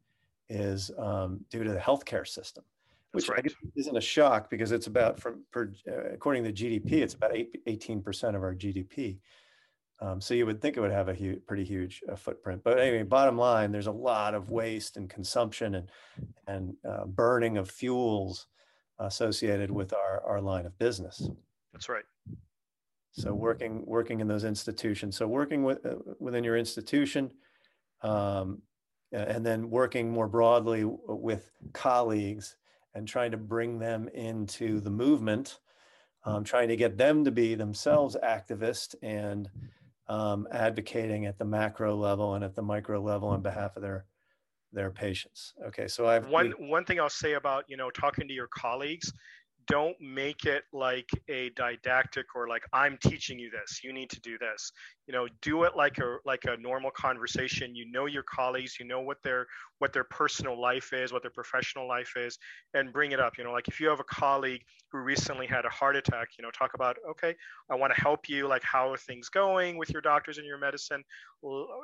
is um, due to the healthcare system which right. isn't a shock because it's about from per, uh, according to GDP, it's about 18 percent of our GDP. Um, so you would think it would have a huge, pretty huge uh, footprint. But anyway, bottom line, there's a lot of waste and consumption and and uh, burning of fuels associated with our our line of business. That's right. So working working in those institutions. So working with uh, within your institution, um, and then working more broadly with colleagues and trying to bring them into the movement, um, trying to get them to be themselves activists and um, advocating at the macro level and at the micro level on behalf of their their patients. Okay, so I've one one thing I'll say about you know talking to your colleagues don't make it like a didactic or like i'm teaching you this. You need to do this you know do it like a like a normal conversation. You know your colleagues you know what their what their personal life is what their professional life is and bring it up. You know like if you have a colleague who recently had a heart attack you know talk about okay i want to help you like how are things going with your doctors and your medicine?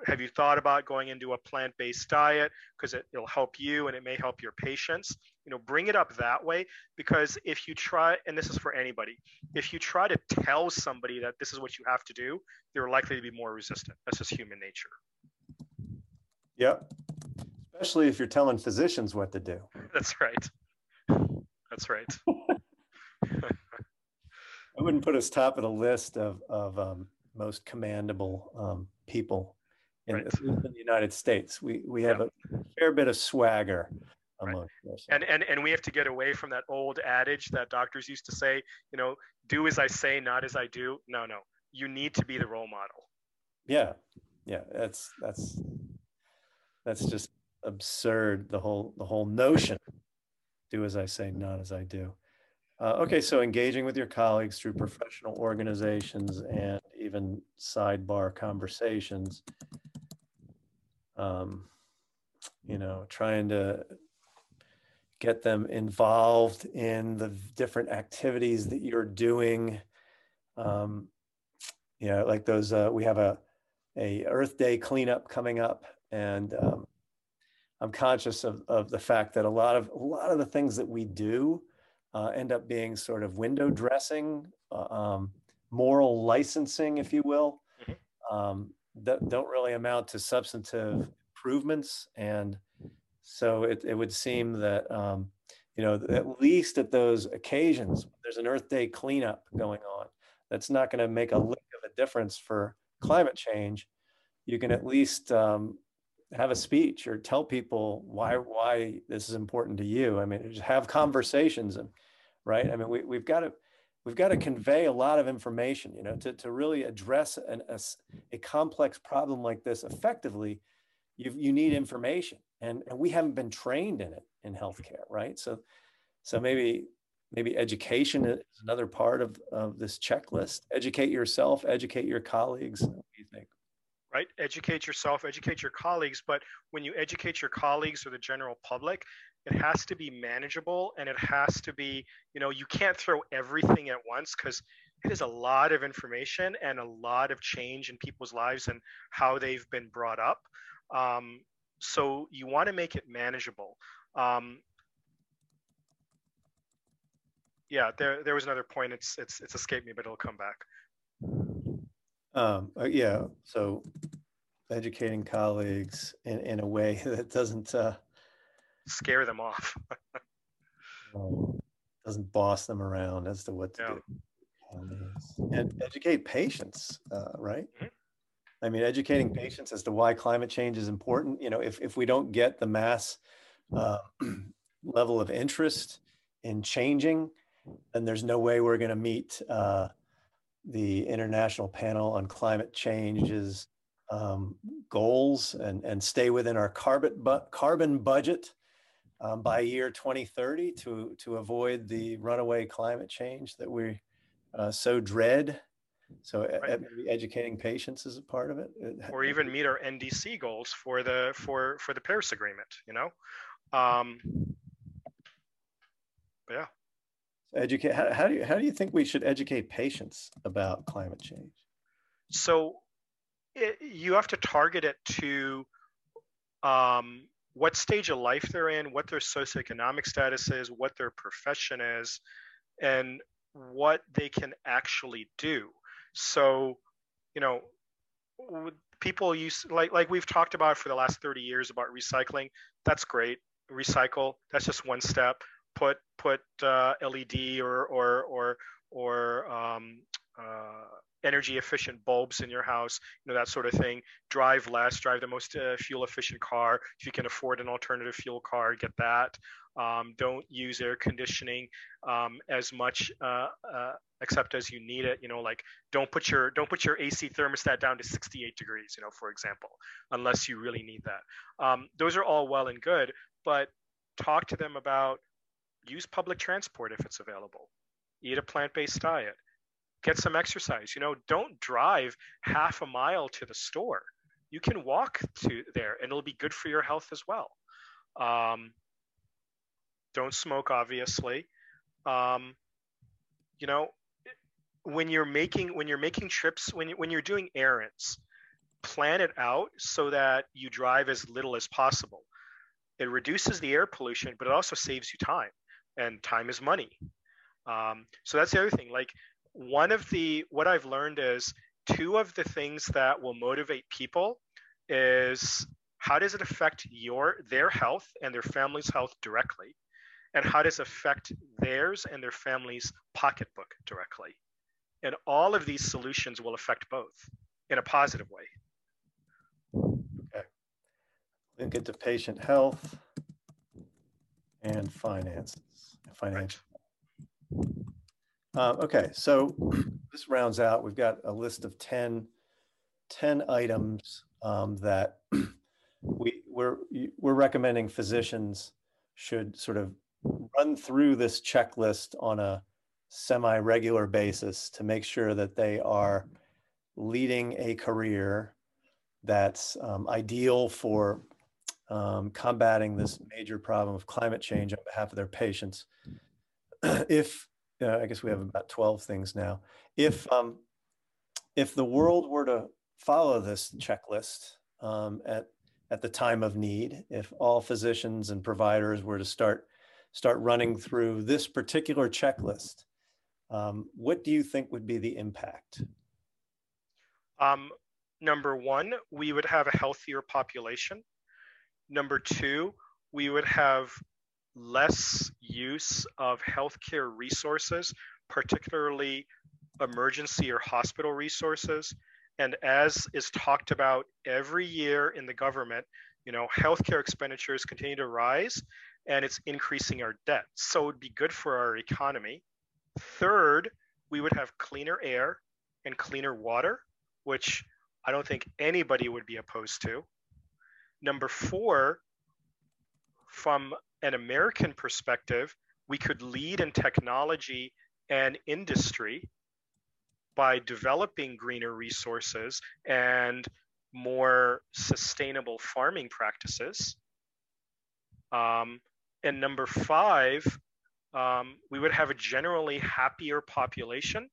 Have you thought about going into a plant-based diet? Because it, it'll help you and it may help your patients. You know bring it up that way because if you try and this is for anybody if you try to tell somebody that this is what you have to do they're likely to be more resistant that's just human nature yep especially if you're telling physicians what to do [LAUGHS] that's right that's right [LAUGHS] i wouldn't put us top of the list of, of um, most commandable um, people in, right. in, the united states we, we have yeah. a fair bit of swagger Right. And, and and we have to get away from that old adage that doctors used to say, you know, do as I say, not as I do. No, no. You need to be the role model. Yeah. Yeah. That's that's that's just absurd. The whole the whole notion. Do as I say, not as I do. Uh, okay, so engaging with your colleagues through professional organizations and even sidebar conversations. Um, you know, trying to get them involved in the different activities that you're doing. Um, you know, like those, uh, we have a, a Earth Day cleanup coming up, and um, I'm conscious of, of the fact that a lot of a lot of the things that we do uh, end up being sort of window dressing, uh, um, moral licensing, if you will, mm-hmm. um, that don't really amount to substantive improvements and so it, it would seem that, um, you know, at least at those occasions, there's an Earth Day cleanup going on. that's not going to make a lick a difference for climate change, you can at least um, have a speech or tell people why why this is important to you. I mean, just have conversations, and right. I mean, we we've got to we've got to convey a lot of information. You know, to to really address an, a a complex problem like this effectively, you you need information, and and we haven't been trained in it in healthcare, right? So so maybe maybe education is another part of, of this checklist. Educate yourself, educate your colleagues. What do you think? Right, educate yourself, educate your colleagues. But when you educate your colleagues or the general public, it has to be manageable and it has to be, you know, you can't throw everything at once because it is a lot of information and a lot of change in people's lives and how they've been brought up. Um, so you want to make it manageable. Um, yeah, there there was another point. It's it's it's escaped me, but it'll come back. Um, uh, yeah. So educating colleagues in, in a way [LAUGHS] that doesn't uh, scare them off. [LAUGHS] um, doesn't boss them around as to what to yeah. do. And educate patients, uh, right? Mm-hmm. I mean, educating patients as to why climate change is important. You know, if, if we don't get the mass uh, [CLEARS THROAT] level of interest in changing then there's no way we're going to meet uh, the International Panel on Climate Change's um, goals and, and stay within our carbon, bu- carbon budget um, by year 2030 to, to avoid the runaway climate change that we uh, so dread. So right. maybe educating patients is a part of it. Or even meet our NDC goals for the for for the Paris Agreement. You know, um, yeah educate how, how, do you how do you think we should educate patients about climate change? So it, you have to target it to um, what stage of life they're in what their socioeconomic status is what their profession is and what they can actually do. So you know people use like like we've talked about for the last 30 years about recycling that's great. Recycle that's just one step put put uh, LED or or or or um, uh, energy efficient bulbs in your house, you know that sort of thing. Drive less, drive the most uh, fuel efficient car. If you can afford an alternative fuel car, get that. Um, don't use air conditioning um, as much uh, uh, except as you need it. You know, like don't put your don't put your AC thermostat down to 68 degrees. You know, for example, unless you really need that. Um, those are all well and good, but talk to them about use public transport if it's available. Eat a plant-based diet. Get some exercise. You know don't drive half a mile to the store. You can walk to there and it'll be good for your health as well. Um, don't smoke obviously. Um, you know when you're making when you're making trips when, when you're doing errands plan it out so that you drive as little as possible. It reduces the air pollution but it also saves you time and time is money. Um, so that's the other thing. Like one of the what I've learned is two of the things that will motivate people is how does it affect your their health and their family's health directly, and how does it affect theirs and their family's pocketbook directly. And all of these solutions will affect both in a positive way. Okay. Link it to patient health and finances financial. Uh, okay, so [CLEARS THROAT] this rounds out. We've got a list of 10, 10 items um, that [CLEARS THROAT] we, we're, we're recommending physicians should sort of run through this checklist on a semi-regular basis to make sure that they are leading a career that's um, ideal for um, combating this major problem of climate change on behalf of their patients. [CLEARS THROAT] if uh, I guess we have about 12 things now. If um, if the world were to follow this checklist um, at at the time of need, if all physicians and providers were to start start running through this particular checklist, um, what do you think would be the impact? Um, number one, we would have a healthier population. Number two, we would have less use of healthcare resources, particularly emergency or hospital resources. And as is talked about every year in the government, you know, healthcare expenditures continue to rise and it's increasing our debt. So it would be good for our economy. Third, we would have cleaner air and cleaner water, which I don't think anybody would be opposed to. Number four, from an American perspective, we could lead in technology and industry by developing greener resources and more sustainable farming practices. Um, and number five, um, we would have a generally happier population,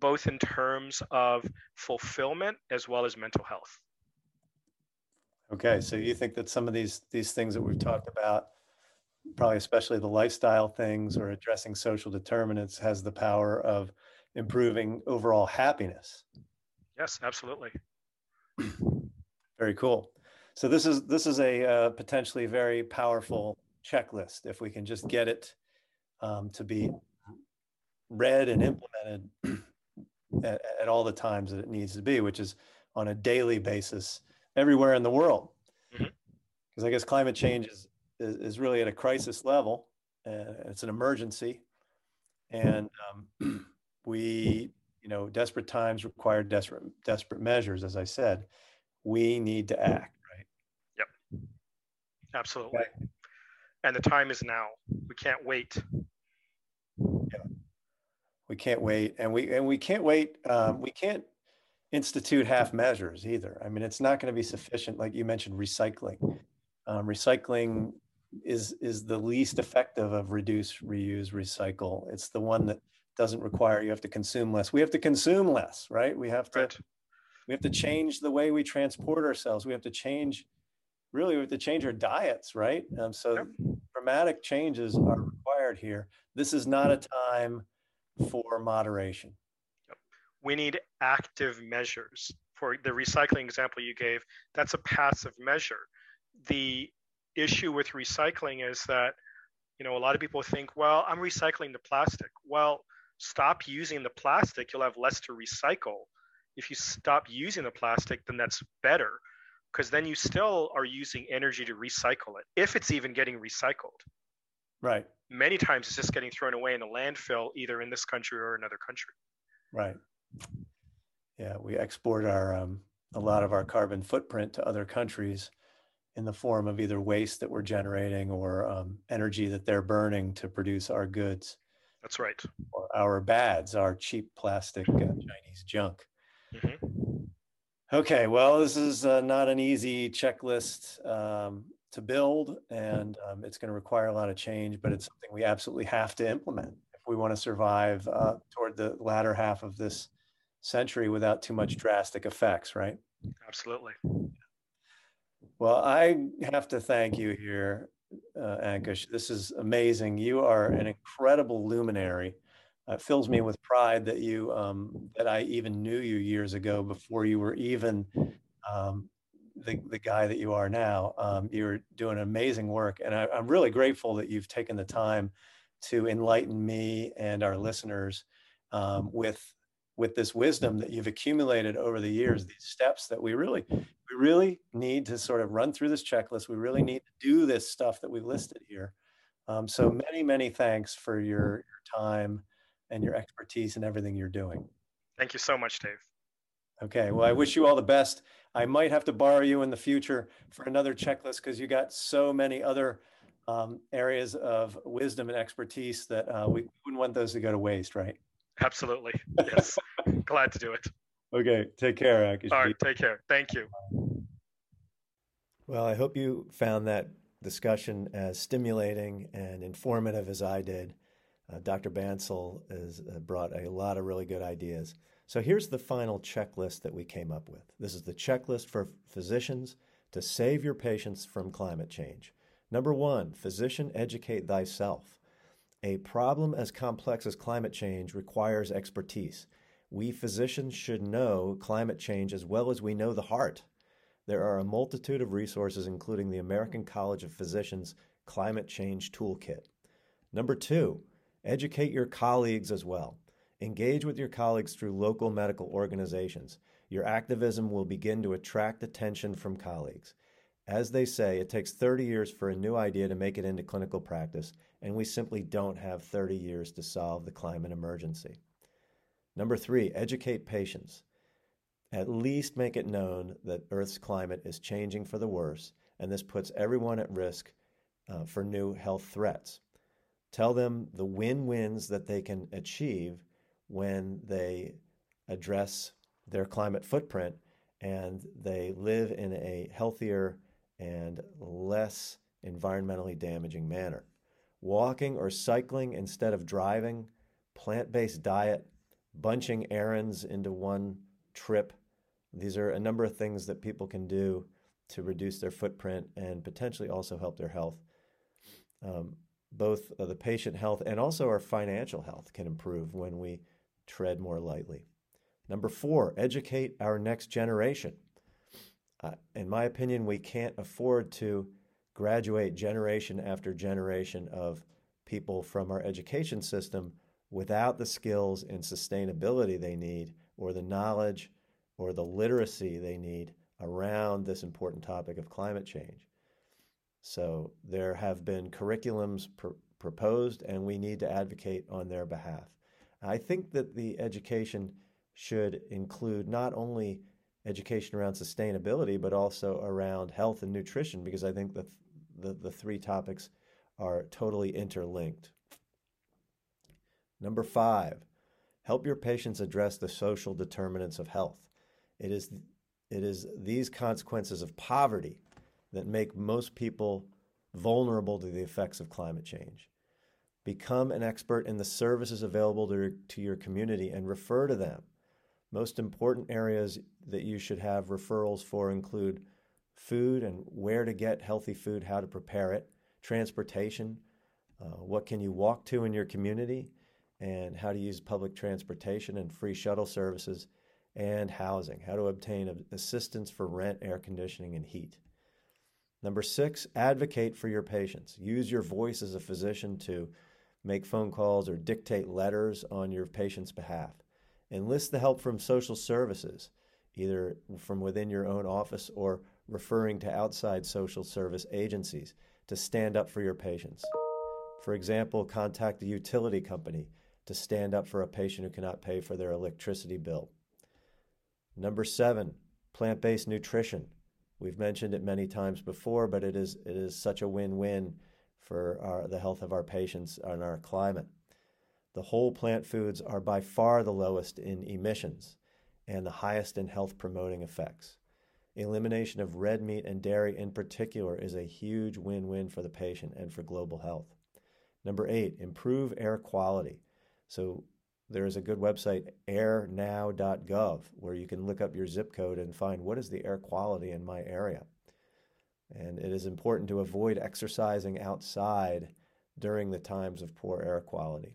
both in terms of fulfillment as well as mental health. Okay, so you think that some of these these things that we've talked about, probably especially the lifestyle things or addressing social determinants, has the power of improving overall happiness. Yes, absolutely. Very cool. So this is this is a uh, potentially very powerful checklist if we can just get it um, to be read and implemented [CLEARS THROAT] at, at, all the times that it needs to be, which is on a daily basis everywhere in the world. Because mm-hmm. I guess climate change is, is, is, really at a crisis level, and it's an emergency, and um, [CLEARS THROAT] we, you know, desperate times require desperate desperate measures. As I said, we need to act. Right. Yep. Absolutely. Okay and the time is now. We can't wait. Yeah. We can't wait, and we and we can't wait. Um, we can't institute half measures either. I mean, it's not going to be sufficient. Like you mentioned, recycling. Um, recycling is is the least effective of reduce, reuse, recycle. It's the one that doesn't require you have to consume less. We have to consume less, right? We have to right. we have to change the way we transport ourselves. We have to change really we have to change our diets, right? Um, so yep. dramatic changes are required here. This is not a time for moderation. We need active measures. For the recycling example you gave, that's a passive measure. The issue with recycling is that, you know, a lot of people think, well, I'm recycling the plastic. Well, stop using the plastic, you'll have less to recycle. If you stop using the plastic, then that's better because then you still are using energy to recycle it, if it's even getting recycled. Right. Many times it's just getting thrown away in a landfill, either in this country or another country. Right. Yeah, we export our um, a lot of our carbon footprint to other countries in the form of either waste that we're generating or um, energy that they're burning to produce our goods. That's right. Or our bads, our cheap plastic uh, Chinese junk. Mm-hmm. Okay, well, this is uh, not an easy checklist um, to build, and um, it's going to require a lot of change, but it's something we absolutely have to implement if we want to survive uh, toward the latter half of this century without too much drastic effects, right? Absolutely. Well, I have to thank you here, uh, Ankush. This is amazing. You are an incredible luminary uh, fills me with pride that you um, that I even knew you years ago before you were even um, the the guy that you are now. Um, you're doing amazing work, and I, I'm really grateful that you've taken the time to enlighten me and our listeners um, with with this wisdom that you've accumulated over the years. These steps that we really we really need to sort of run through this checklist. We really need to do this stuff that we've listed here. Um, so many many thanks for your, your time and your expertise and everything you're doing. Thank you so much, Dave. Okay, well, I wish you all the best. I might have to borrow you in the future for another checklist because you got so many other um, areas of wisdom and expertise that uh, we wouldn't want those to go to waste, right? Absolutely. Yes. Glad to do it. Okay. Take care, Ankush. All right. Take care. Thank you. Well, I hope you found that discussion as stimulating and informative as I did. Uh, Dr. Bansal has uh, brought a lot of really good ideas. So here's the final checklist that we came up with. This is the checklist for physicians to save your patients from climate change. Number one, physician educate thyself. A problem as complex as climate change requires expertise. We physicians should know climate change as well as we know the heart. There are a multitude of resources, including the American College of Physicians Climate Change Toolkit. Number two, Educate your colleagues as well. Engage with your colleagues through local medical organizations. Your activism will begin to attract attention from colleagues. As they say, it takes 30 years for a new idea to make it into clinical practice, and we simply don't have 30 years to solve the climate emergency. Number three, educate patients. At least make it known that Earth's climate is changing for the worse, and this puts everyone at risk uh, for new health threats. Tell them the win wins that they can achieve when they address their climate footprint and they live in a healthier and less environmentally damaging manner. Walking or cycling instead of driving, plant based diet, bunching errands into one trip. These are a number of things that people can do to reduce their footprint and potentially also help their health. Um, both the patient health and also our financial health can improve when we tread more lightly. Number four, educate our next generation. Uh, in my opinion, we can't afford to graduate generation after generation of people from our education system without the skills and sustainability they need, or the knowledge or the literacy they need around this important topic of climate change. So there have been curriculums pr- proposed, and we need to advocate on their behalf. I think that the education should include not only education around sustainability, but also around health and nutrition, because I think that the, the three topics are totally interlinked. Number five, help your patients address the social determinants of health. It is, it is these consequences of poverty that make most people vulnerable to the effects of climate change. Become an expert in the services available to, to your community and refer to them. Most important areas that you should have referrals for include food and where to get healthy food, how to prepare it, transportation, uh, what can you walk to in your community, and how to use public transportation and free shuttle services, and housing, how to obtain assistance for rent, air conditioning, and heat. Number six, advocate for your patients. Use your voice as a physician to make phone calls, or dictate letters on your patient's behalf. Enlist the help from social services, either from within your own office or referring to outside social service agencies to stand up for your patients. For example, contact a utility company to stand up for a patient who cannot pay for their electricity bill. Number seven, plant based nutrition. We've mentioned it many times before, but it is, it is such a win win for our, the health of our patients and our climate. The whole plant foods are by far the lowest in emissions and the highest in health promoting effects. Elimination of red meat and dairy in particular is a huge win win for the patient and for global health. Number eight, improve air quality. So there is a good website, airnow.gov, where you can look up your zip code and find what is the air quality in my area. And it is important to avoid exercising outside during the times of poor air quality.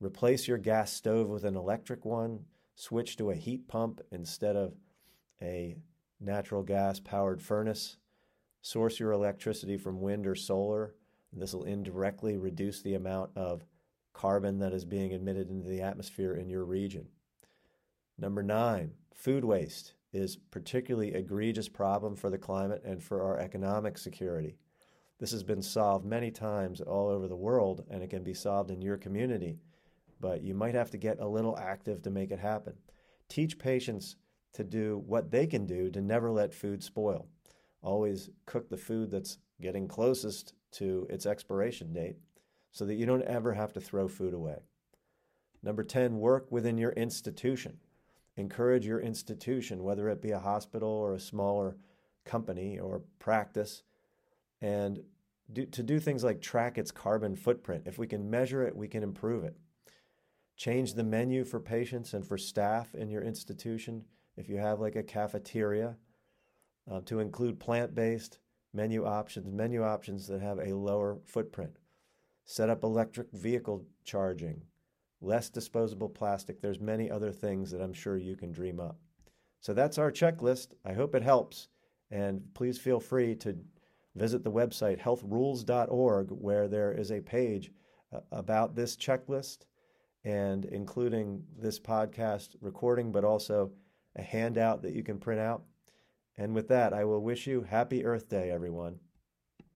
Replace your gas stove with an electric one. Switch to a heat pump instead of a natural gas powered furnace. Source your electricity from wind or solar. This will indirectly reduce the amount of carbon that is being emitted into the atmosphere in your region. Number nine, food waste is particularly egregious problem for the climate and for our economic security. This has been solved many times all over the world and it can be solved in your community, but you might have to get a little active to make it happen. Teach patients to do what they can do to never let food spoil. Always cook the food that's getting closest to its expiration date so that you don't ever have to throw food away. Number 10, work within your institution encourage your institution, whether it be a hospital or a smaller company or practice, and do, to do things like track its carbon footprint. If we can measure it, we can improve it. Change the menu for patients and for staff in your institution. If you have like a cafeteria, uh, to include plant based menu options, menu options that have a lower footprint. Set up electric vehicle charging, less disposable plastic. There's many other things that I'm sure you can dream up. So that's our checklist. I hope it helps. And please feel free to visit the website healthrules.org where there is a page uh, about this checklist and including this podcast recording, but also a handout that you can print out. And with that, I will wish you happy Earth Day, everyone.